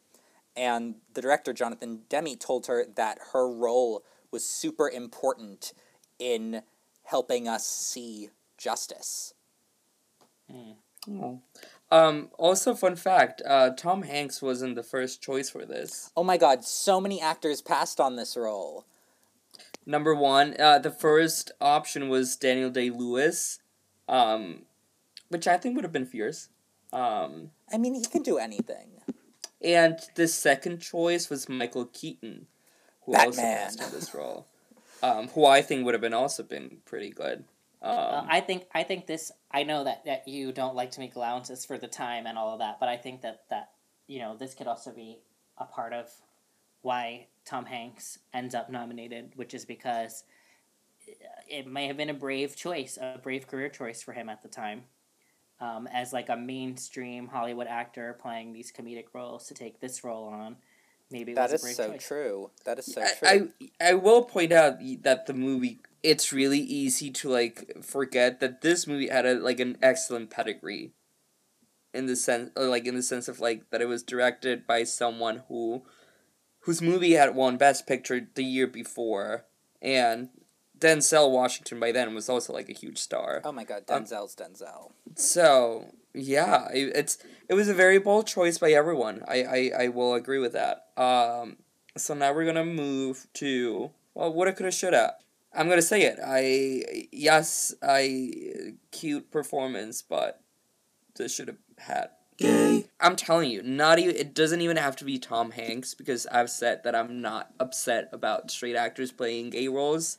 and the director Jonathan Demme told her that her role was super important in helping us see justice. Oh. um also fun fact uh Tom Hanks wasn't the first choice for this Oh my god, so many actors passed on this role. number one uh the first option was Daniel Day Lewis um which I think would have been fierce um I mean, he can do anything. And the second choice was Michael Keaton, who also passed on this role. Um, who I think would have been also been pretty good. Um, Uh, I think I think this. I know that, that you don't like to make allowances for the time and all of that, but I think that that you know this could also be a part of why Tom Hanks ends up nominated, which is because it may have been a brave choice, a brave career choice for him at the time, um, as like a mainstream Hollywood actor playing these comedic roles to take this role on. Maybe it That was is a brave so choice. true. That is so I, true. I I will point out that the movie it's really easy to like forget that this movie had a like an excellent pedigree. In the sense, like in the sense of like that it was directed by someone who, whose movie had won Best Picture the year before, and Denzel Washington by then was also like a huge star. oh my god, um, Denzel's Denzel. So yeah, it, it's it was a very bold choice by everyone. I, I, I will agree with that. Um, so now we're gonna move to well, what I coulda shoulda. I'm gonna say it. I yes, I cute performance, but this should have had. Gay. I'm telling you, not even it doesn't even have to be Tom Hanks because I've said that I'm not upset about straight actors playing gay roles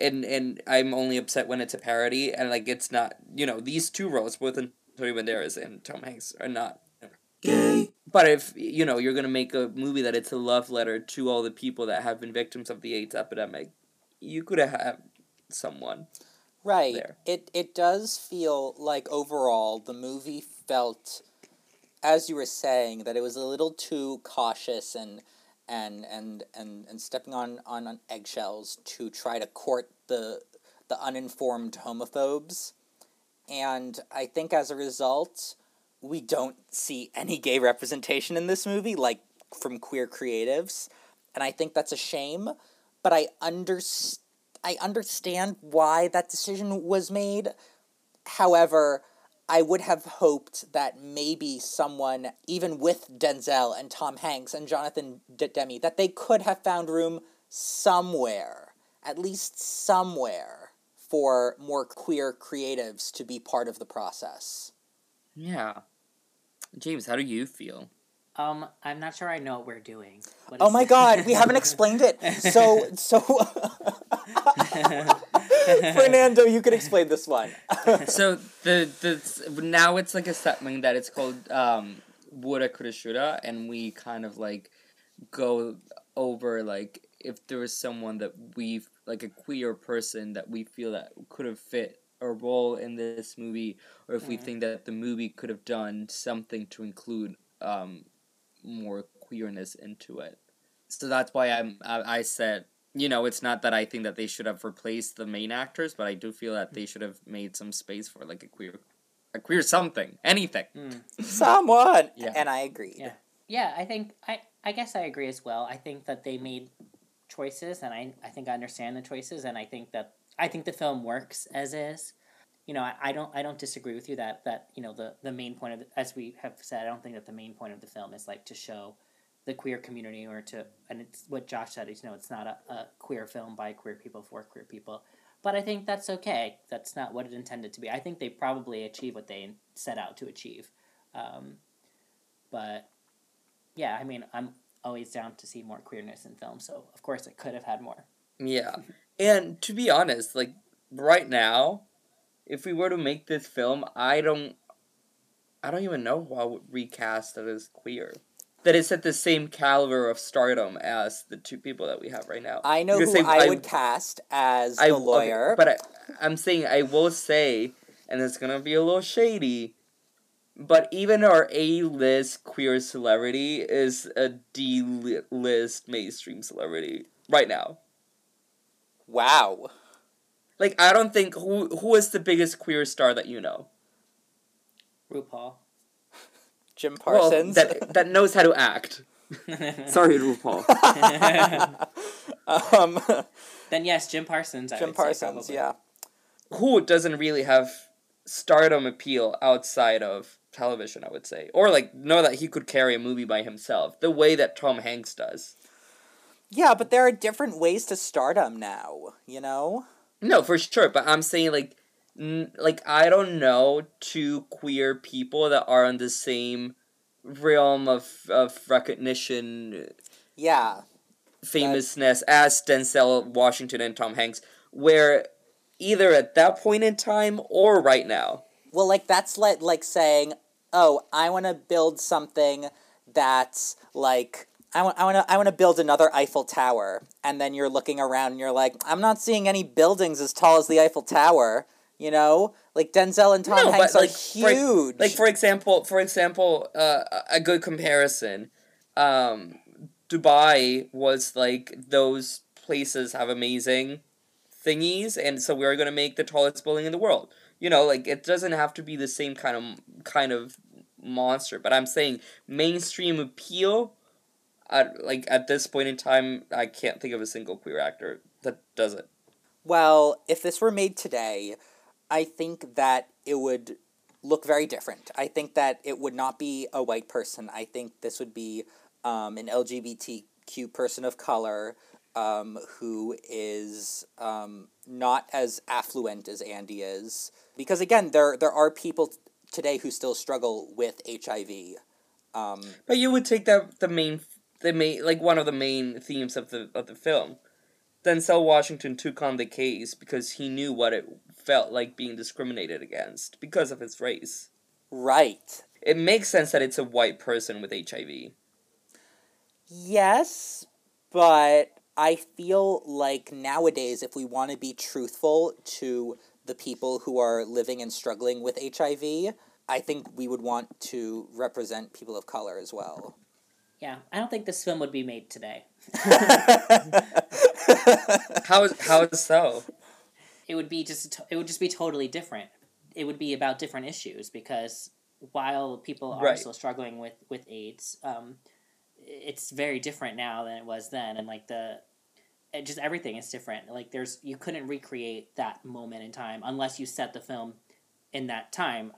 and and I'm only upset when it's a parody and like it's not you know these two roles both Antonio Banderas and Tom Hanks are not gay. But if you know you're gonna make a movie that it's a love letter to all the people that have been victims of the AIDS epidemic, you could have had someone. Right. there. It it does feel like overall the movie felt as you were saying, that it was a little too cautious and and and and, and stepping on, on, on eggshells to try to court the the uninformed homophobes. And I think as a result, we don't see any gay representation in this movie, like from queer creatives. And I think that's a shame. But I understand I understand why that decision was made. However, I would have hoped that maybe someone, even with Denzel and Tom Hanks and Jonathan D- Demme, that they could have found room somewhere, at least somewhere, for more queer creatives to be part of the process. Yeah. James, how do you feel? Um, I'm not sure I know what we're doing. What Oh my it? god, we haven't explained it. So, so. Fernando, you could explain this one. so the the now it's like a segment that it's called um woulda and we kind of like go over like if there was someone that we like a queer person that we feel that could have fit a role in this movie or if we Mhm. think that the movie could have done something to include um more queerness into it so that's why i'm i, I said you know, it's not that I think that they should have replaced the main actors, but I do feel that they should have made some space for like a queer, a queer something, anything. Mm. Someone! Yeah. And I agree. Yeah. Yeah, I think I I guess I agree as well. I think that they made choices and I I think I understand the choices and I think that I think the film works as is. You know, I, I don't I don't disagree with you that that, you know, the the main point of the, as we have said, I don't think that the main point of the film is like to show the queer community or to and it's what Josh said, is you know, it's not a, a queer film by queer people for queer people. But I think that's okay. That's not what it intended to be. I think they probably achieve what they set out to achieve. Um, but yeah, I mean, I'm always down to see more queerness in film, so of course it could have had more. Yeah, and to be honest, like right now, if we were to make this film, I don't, I don't even know who I would recast that is queer. That is at the same caliber of stardom as the two people that we have right now. I know Because who I- I, I- would cast as I the okay, lawyer. but I, I'm saying I will say, and it's gonna be a little shady, but even our A-list queer celebrity is a D-list mainstream celebrity right now. wow. Like I don't think who who is the biggest queer star that you know. RuPaul. Jim Well, Parsons. that that knows how to act. Sorry, RuPaul. um, then yes, Jim Parsons. I Jim would Parsons, probably. yeah. who doesn't really have stardom appeal outside of television? I would say, or like know that he could carry a movie by himself, the way that Tom Hanks does. Yeah, but there are different ways to stardom now, you know? No, for sure. But I'm saying like, n- like I don't know two queer people that are in the same realm of of recognition, Yeah. famousness as Denzel Washington and Tom Hanks, where either at that point in time or right now. Well, like that's like like saying, "Oh, I want to build something that's like I want I want to I want to build another Eiffel Tower." And then you're looking around and you're like, "I'm not seeing any buildings as tall as the Eiffel Tower." You know? Like Denzel and Tom No, Hanks but, like, are for- huge. Like for example, for example, uh, a good comparison, um, Dubai was like those places have amazing thingies, and so we're gonna make the tallest building in the world. You know, like it doesn't have to be the same kind of kind of monster, but I'm saying mainstream appeal. At, like at this point in time, I can't think of a single queer actor that does it. Well, if this were made today, I think that it would look very different. I think that it would not be a white person. I think this would be um, an LGBTQ person of color um, who is um, not as affluent as Andy is. Because again, there there are people today who still struggle with HIV. Um, But you would take that the main the main like one of the main themes of the of the film. Denzel Washington took on the case because he knew what it felt like being discriminated against because of his race. right. It makes sense that it's a white person with HIV. Yes, but I feel like nowadays, if we want to be truthful to the people who are living and struggling with HIV, I think we would want to represent people of color as well. Yeah, I don't think this film would be made today. How is how is so? It would be just it would just be totally different. It would be about different issues because while people are Right. still struggling with with AIDS, um, it's very different now than it was then, and like the it just everything is different. Like there's you couldn't recreate that moment in time unless you set the film in that time.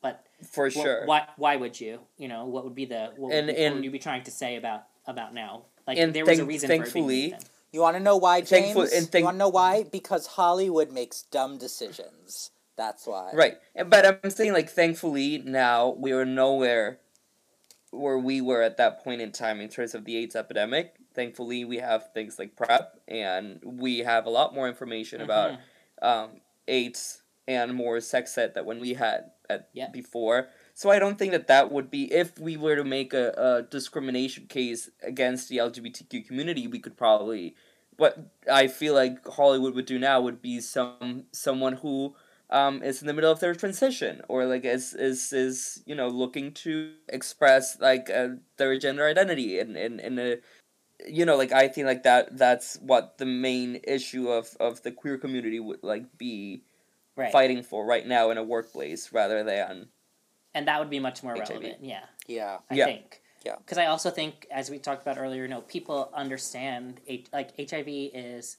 But For wh- sure. why why would you? You know what would be the what, And- would, be- what and- would you be trying to say about about now? Like And there was a thank- reason for it being thankfully- You want to know why, James? Thankful- and thank- you want to know why? Because Hollywood makes dumb decisions. That's why. Right. But I'm saying like thankfully now we are nowhere where we were at that point in time in terms of the AIDS epidemic. Thankfully we have things like PrEP and we have a lot more information about Mhm. um, AIDS and more sex ed that when we had at Yeah. before. So I don't think that that would be if we were to make a, a discrimination case against the LGBTQ community, we could probably. What I feel like Hollywood would do now would be some someone who um, is in the middle of their transition or like is is is you know looking to express like uh, their gender identity in in in a you know like I think like that that's what the main issue of of the queer community would like be right. fighting for right now in a workplace rather than and that would be much more HIV. relevant. Yeah, Yeah. I Yeah. think. Yeah. Because I also think, as we talked about earlier, no, people understand H- like HIV is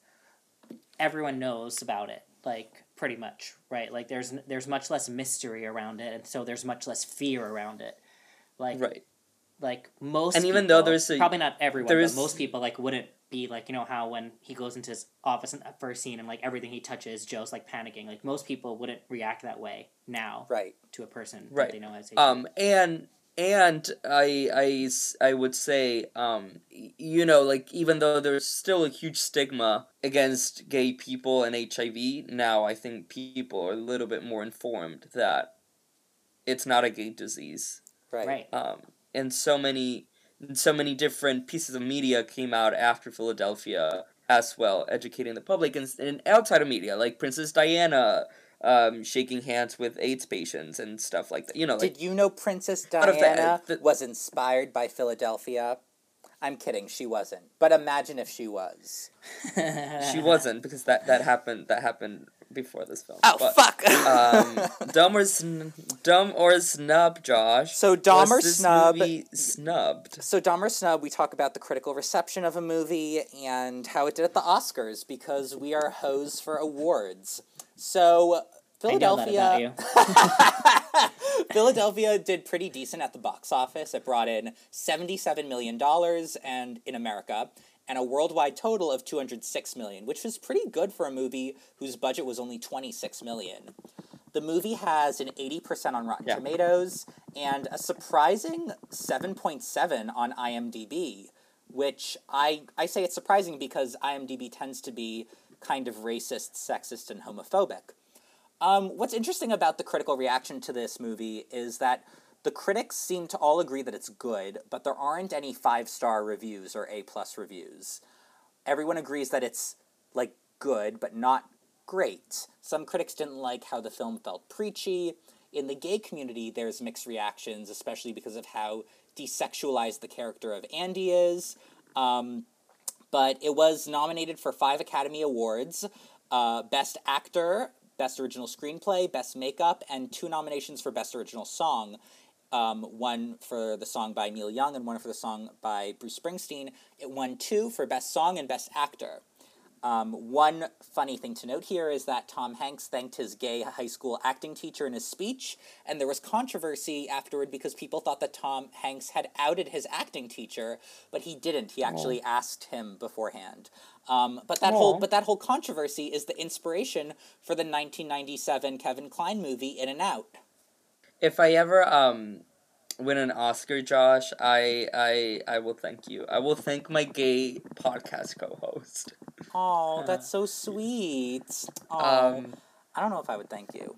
everyone knows about it, like pretty much, right? Like there's there's much less mystery around it, and so there's much less fear around it. Like right like most And even though there's a- probably not everyone, there but is- most people like wouldn't be like you know how when he goes into his office in that first scene and like everything he touches, Joe's like panicking. Like most people wouldn't react that way now Right. to a person Right. that they know as HIV. um and and I, I i would say um you know like even though there's still a huge stigma against gay people and HIV now I think people are a little bit more informed that it's not a gay disease Right. right. um, and so many so many different pieces of media came out after Philadelphia as well, educating the public and, and outside of media, like Princess Diana um, shaking hands with AIDS patients and stuff like that. You know, like Did you know Princess of the- Diana the- was inspired by Philadelphia? I'm kidding, she wasn't. But imagine if she was. she wasn't because that that happened that happened before this film. Oh But, fuck! um, dumb or sn- dumb or snub, Josh. so dumb Was or this Snub. movie snubbed? So Dom or Snub, we talk about the critical reception of a movie and how it did at the Oscars because we are hoes for awards. So I know that about Philadelphia. you. Philadelphia did pretty decent at the box office. It brought in $77 million and in America and a worldwide total of 206 million, which was pretty good for a movie whose budget was only 26 million. The movie has an 80% on Rotten Yeah. Tomatoes and a surprising 7.7 on IMDb, which I I say it's surprising because IMDb tends to be kind of racist, sexist, and homophobic. Um, what's interesting about the critical reaction to this movie is that the critics seem to all agree that it's good, but there aren't any five star reviews or A plus reviews. Everyone agrees that it's like good, but not great. Some critics didn't like how the film felt preachy. In the gay community, there's mixed reactions, especially because of how desexualized the character of Andy is. Um, but it was nominated for five Academy Awards uh, Best Actor, Best Original Screenplay, Best Makeup, and two nominations for Best Original Song. Um, one for the song by Neil Young and one for the song by Bruce Springsteen. It won two for Best Song and Best Actor. Um, one funny thing to note here is that Tom Hanks thanked his gay high school acting teacher in his speech, and there was controversy afterward because people thought that Tom Hanks had outed his acting teacher, but he didn't. He actually asked him beforehand. Um, but that whole but that whole controversy is the inspiration for the 1997 Kevin Kline movie In and Out. If I ever um win an Oscar, Josh, I I I will thank you. I will thank my gay podcast co-host. Oh, that's so sweet. Oh, Um, I don't know if I would thank you.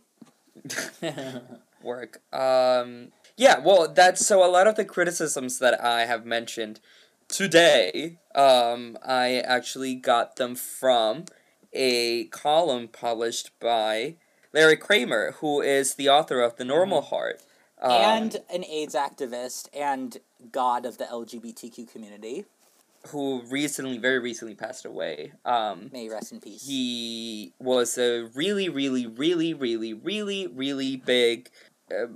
work. Um, yeah, well, that's so. A lot of the criticisms that I have mentioned today, um, I actually got them from a column published by Larry Kramer, who is the author of The Normal Heart. Um, and an AIDS activist and god of the LGBTQ community. who recently, very recently passed away. Um, May he rest in peace. he was a really, really, really, really, really, really big. Uh,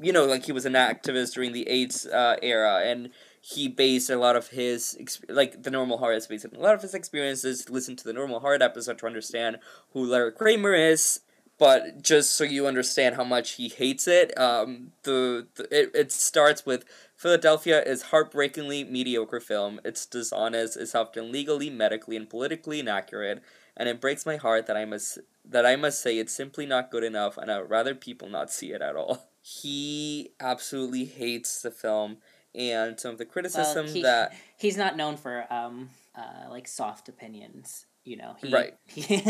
you know, like he was an activist during the AIDS uh, era, and he based a lot of his like the normal heart is based on a lot of his experiences. Listen to the normal heart episode to understand who Larry Kramer is. But just so you understand how much he hates it, um, the, the it, it starts with Philadelphia is heartbreakingly mediocre film. It's dishonest, it's often legally, medically, and politically inaccurate, and it breaks my heart that I must that I must say it's simply not good enough, and I'd rather people not see it at all. He absolutely hates the film, and some of the criticism he- that he's not known for um uh like soft opinions. You know, he, Right. He,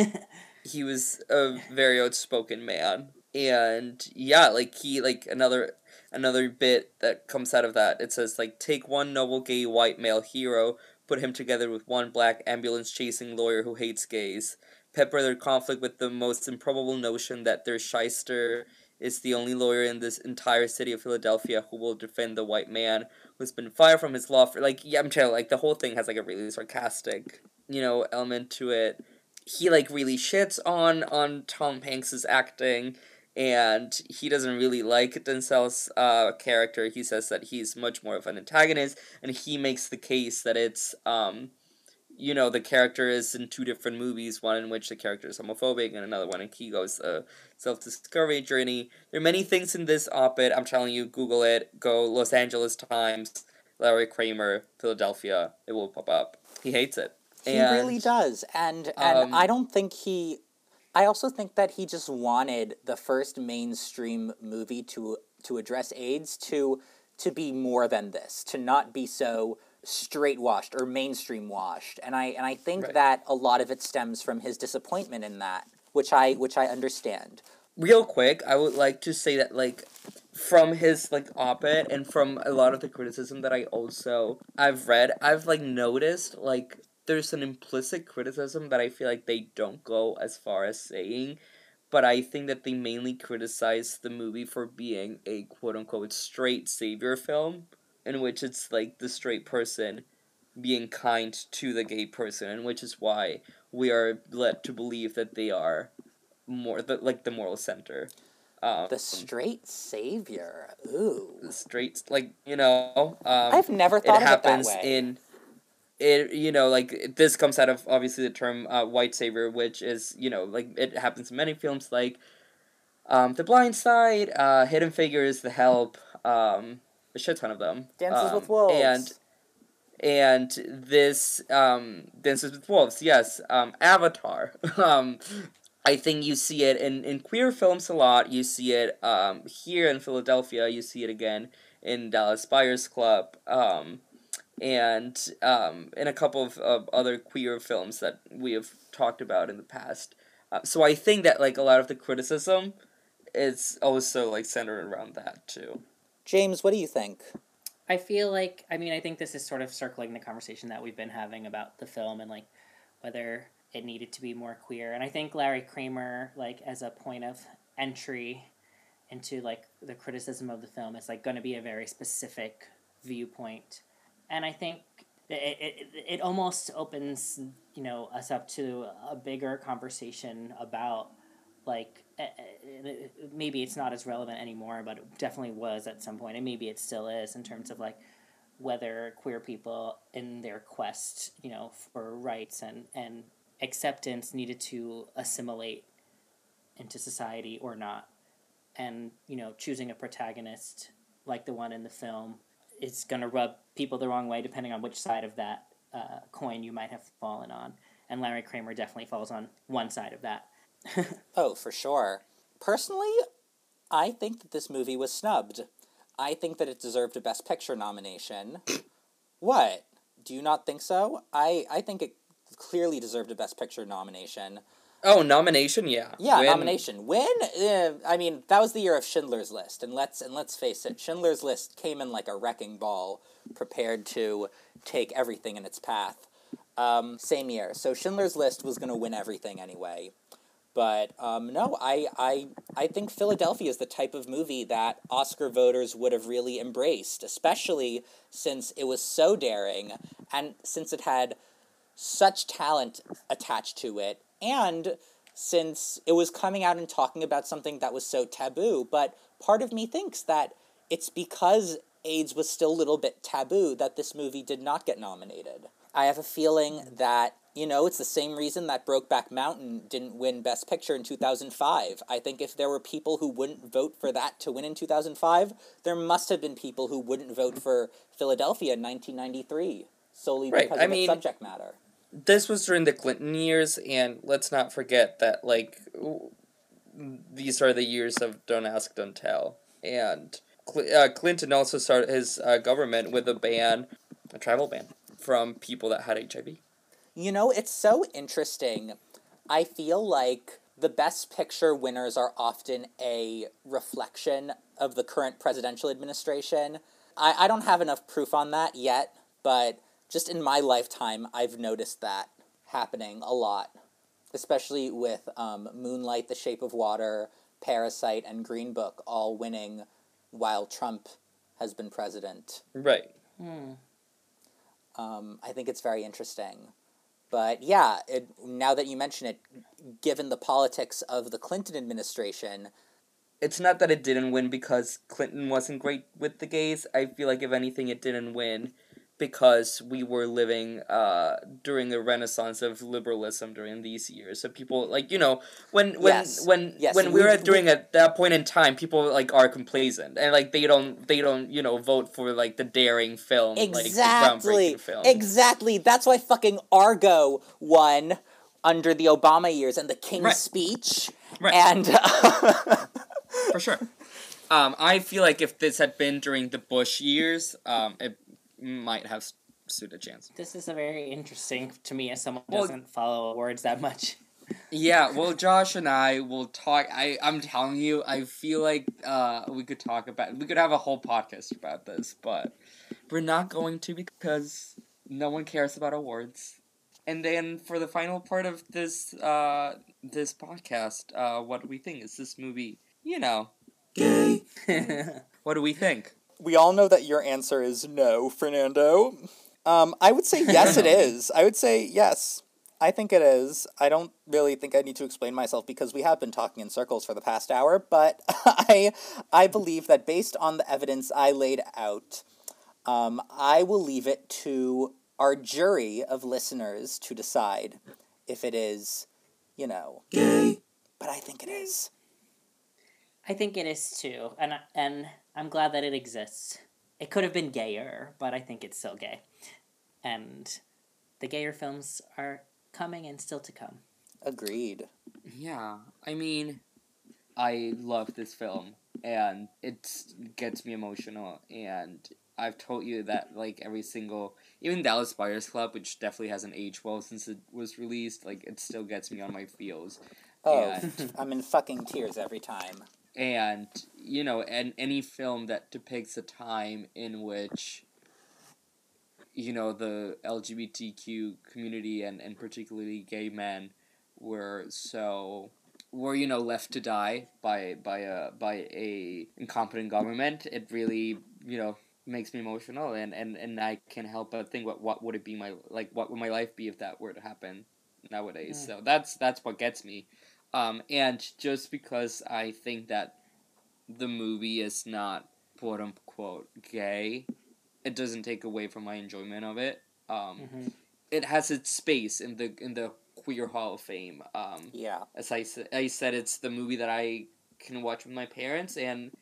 he was a very outspoken man. And yeah like he like another another bit that comes out of that it says like take one noble gay white male hero put him together with one black ambulance chasing lawyer who hates gays. Pepper their conflict with the most improbable notion that their shyster is the only lawyer in this entire city of Philadelphia who will defend the white man who's been fired from his law for like yeah I'm telling like the whole thing has like a really sarcastic you know element to it he like really shits on on Tom Hanks's acting and he doesn't really like Denzel's uh, character. He says that he's much more of an antagonist, and he makes the case that it's, um, you know, the character is in two different movies. One in which the character is homophobic, and another one in he goes a self discovery journey. There are many things in this op-ed. I'm telling you, Google it. Go Los Angeles Times, Larry Kramer, Philadelphia. It will pop up. He hates it. He And- really does, and and um, I don't think he. I also think that he just wanted the first mainstream movie to to address AIDS to to be more than this, to not be so straight washed or mainstream washed, and I and I think Right. that a lot of it stems from his disappointment in that, which I which I understand. real quick i would like to say that like from his like op-ed and from a lot of the criticism that i also i've read i've like noticed like there's an implicit criticism that i feel like they don't go as far as saying but i think that they mainly criticize the movie for being a quote-unquote straight savior film in which it's like the straight person being kind to the gay person and which is why we are led to believe that they are more the, like the moral center. Um, The straight savior, ooh, the straight like you know um, I've never it thought of it that happens way. in it you know like this comes out of obviously the term uh, white savior which is you know like it happens in many films like um, the blind side uh, hidden figures the help um, a shit ton of them Dances um, with Wolves. and and this um, dances with wolves yes um, avatar um, I think you see it in, in queer films a lot. You see it um, here in Philadelphia. You see it again in Dallas Buyers Club, um, and um, in a couple of, of other queer films that we have talked about in the past. Uh, so I think that like a lot of the criticism is also like centered around that too. James, what do you think? I feel like I mean I think this is sort of circling the conversation that we've been having about the film and like whether it needed to be more queer. And I think Larry Kramer like as a point of entry into like the criticism of the film is like going to be a very specific viewpoint. And I think it, it, it almost opens you know us up to a bigger conversation about like eh, eh, maybe it's not as relevant anymore but it definitely was at some point and maybe it still is in terms of like whether queer people in their quest you know for rights and and acceptance needed to assimilate into society or not. And you know choosing a protagonist like the one in the film is going to rub people the wrong way depending on which side of that uh, coin you might have fallen on and larry kramer definitely falls on one side of that Oh, for sure. Personally, I think that this movie was snubbed. I think that it deserved a Best Picture nomination. what? Do you not think so? I, I think it clearly deserved a Best Picture nomination. Oh, nomination, yeah. Yeah, Win. nomination. Win? Uh, I mean, that was the year of Schindler's List, and let's and let's face it, Schindler's List came in like a wrecking ball, prepared to take everything in its path. Um, same year, so Schindler's List was going to win everything anyway. But um, no, I, I I think Philadelphia is the type of movie that Oscar voters would have really embraced, especially since it was so daring and since it had such talent attached to it, and since it was coming out and talking about something that was so taboo. But part of me thinks that it's because AIDS was still a little bit taboo that this movie did not get nominated. I have a feeling mm. that, you know, it's the same reason that Brokeback Mountain didn't win Best Picture in 2005. I think if there were people who wouldn't vote for that to win in 2005, there must have been people who wouldn't vote for Philadelphia in 1993 solely Right, because I of mean- its subject matter. This was during the Clinton years, and let's not forget that like these are the years of Don't Ask, Don't Tell, and uh, Clinton also started his uh, government with a ban, a travel ban from people that had HIV. You know, it's so interesting. I feel like the best picture winners are often a reflection of the current presidential administration. I, I don't have enough proof on that yet, but just in my lifetime, I've noticed that happening a lot, especially with um, Moonlight, The Shape of Water, Parasite, and Green Book all winning while Trump has been president. Right. Hmm. Um, I think it's very interesting. But yeah, it, now that you mention it, given the politics of the Clinton administration, It's not that it didn't win because Clinton wasn't great with the gays. I feel like if anything, it didn't win because we were living uh, during the renaissance of liberalism during these years. So people like you know when when Yes. when Yes, when we- we're we- during at that point in time, people like are complacent and like they don't they don't you know vote for like the daring film like the exactly, groundbreaking film. exactly. That's why fucking Argo won under the Obama years and the King's Right. Speech, Right. and for sure. Um, I feel like if this had been during the Bush years, um, it might have s- stood a chance. This is a very interesting to me as someone who Well- doesn't follow awards that much. Yeah, well, Josh and I will talk. I I'm telling you, I feel like uh we could talk about we could have a whole podcast about this, but we're not going to because no one cares about awards. And then for the final part of this uh this podcast, uh what do we think? Is this movie, you know, gay? What do we think? We all know that your answer is no, Fernando. Um, I would say yes, it is. I would say yes. I think it is. I don't really think I need to explain myself because we have been talking in circles for the past hour, but I I believe that based on the evidence I laid out, um, I will leave it to our jury of listeners to decide if it is, you know, gay. But I think it is. I think it is too, and I- and I'm glad that it exists. It could have been gayer, but I think it's still gay, and the gayer films are coming and still to come. Agreed. Yeah, I mean, I love this film, and it gets me emotional. And I've told you that like every single, even Dallas Buyers Club, which definitely hasn't aged well since it was released, like it still gets me on my feels. Oh, And I'm in fucking tears every time. And you know, and any film that depicts a time in which you know the LGBTQ community and and particularly gay men were so were you know left to die by by a by a incompetent government it really you know makes me emotional and and and I can help but think what what would it be my like what would my life be if that were to happen nowadays Mm. so that's that's what gets me um and just because I think that the movie is not quote unquote gay it doesn't take away from my enjoyment of it. Um hmm it has its space in the in the queer hall of fame. Um Yeah. as I, I said it's the movie that i can watch with my parents and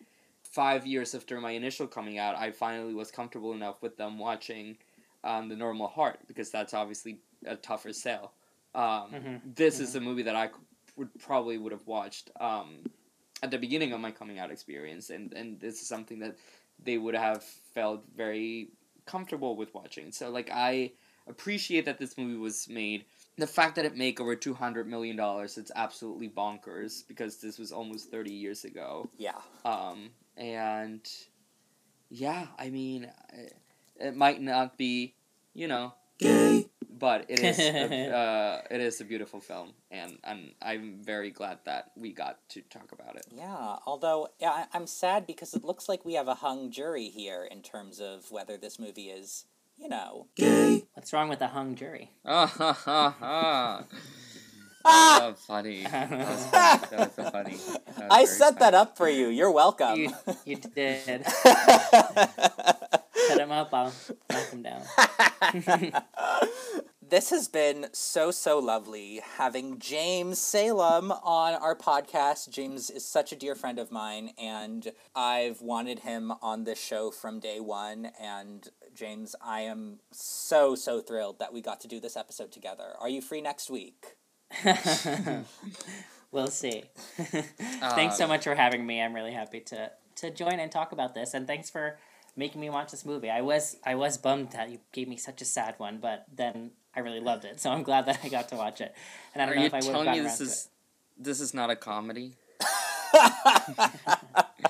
five years after my initial coming out i finally was comfortable enough with them watching um, the normal heart because that's obviously a tougher sell. Um, Mhm. this is a movie that i would probably would have watched um, at the beginning of my coming out experience and, and this is something that they would have felt very comfortable with watching. So like i appreciate that this movie was made. The fact that it make over 200 million dollars it's absolutely bonkers because this was almost 30 years ago. Yeah. um and yeah i mean it, it might not be you know gay but it is a, uh, it is a beautiful film, and and I'm very glad that we got to talk about it. Yeah, although yeah, I- I'm sad because it looks like we have a hung jury here in terms of whether this movie is, you know, What's wrong with a hung jury? Ah ha ha ha. Ah! Oh, funny. That was funny. That was so funny. That was I very set that up for you. You're welcome. You, you did. Set him up, I'll knock him down. this has been so so lovely having James Salem on our podcast. James is such a dear friend of mine and I've wanted him on this show from day 1 and James, I am so so thrilled that we got to do this episode together. Are you free next week? we'll see. thanks so Um, much for having me. I'm really happy to to join and talk about this, and thanks for making me watch this movie. I was I was bummed that you gave me such a sad one, but then I really loved it, so I'm glad that I got to watch it. And I don't Are know you if I would have telling gotten me around this is this is not a comedy?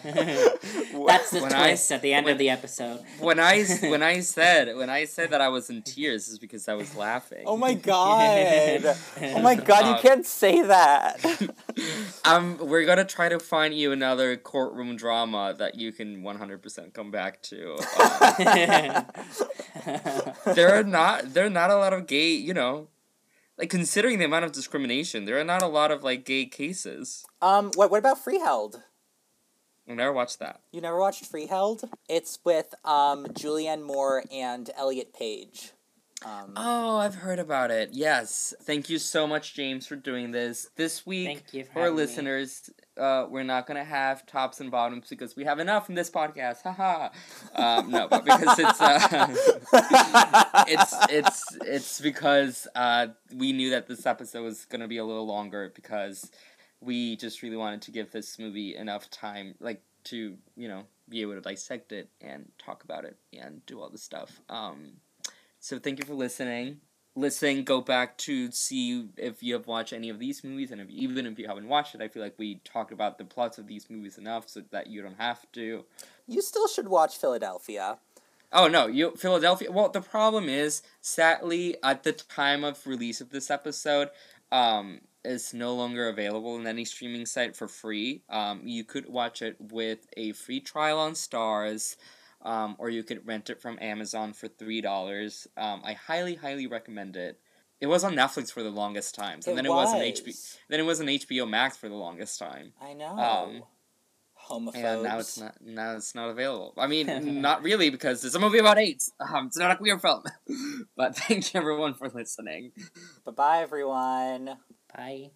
it. That's the when I- twist at the end when- of the episode. When I when I said when I said that I was in tears is because I was laughing. Oh my god. oh my god, you Uh, can't say that. um, we're gonna try to find you another courtroom drama that you can one hundred percent come back to. Um, there are not there are not a lot of gay, you know, like considering the amount of discrimination, there are not a lot of like gay cases. um what what about Freeheld? I never watched that. You never watched Freeheld? It's with um, Julianne Moore and Elliot Page. Um, Oh, I've heard about it. Yes. Thank you so much, James, for doing this. This week, Thank you for for our having me. listeners, uh, we're not gonna have tops and bottoms because we have enough in this podcast. Haha. um, no, but because it's uh, it's it's it's because uh, we knew that this episode was gonna be a little longer because we just really wanted to give this movie enough time, like to you know be able to dissect it and talk about it and do all the stuff. Um, so thank you for listening. Listen, go back to see if you have watched any of these movies, and if, even if you haven't watched it, I feel like we talked about the plots of these movies enough so that you don't have to. you still should watch Philadelphia. Oh no, you Philadelphia. Well, the problem is, sadly, at the time of release of this episode, um, it's no longer available in any streaming site for free. Um, you could watch it with a free trial on Starz, um, or you could rent it from Amazon for three dollars. Um, I highly, highly recommend it. It was on Netflix for the longest time, and then it was on HBO. Then it was on HBO Max for the longest time. I know. Homophobes. And now it's not now it's not available. I mean, not really because it's a movie about AIDS. Um, it's not a queer film. but thank you everyone for listening. Bye bye, everyone. Bye.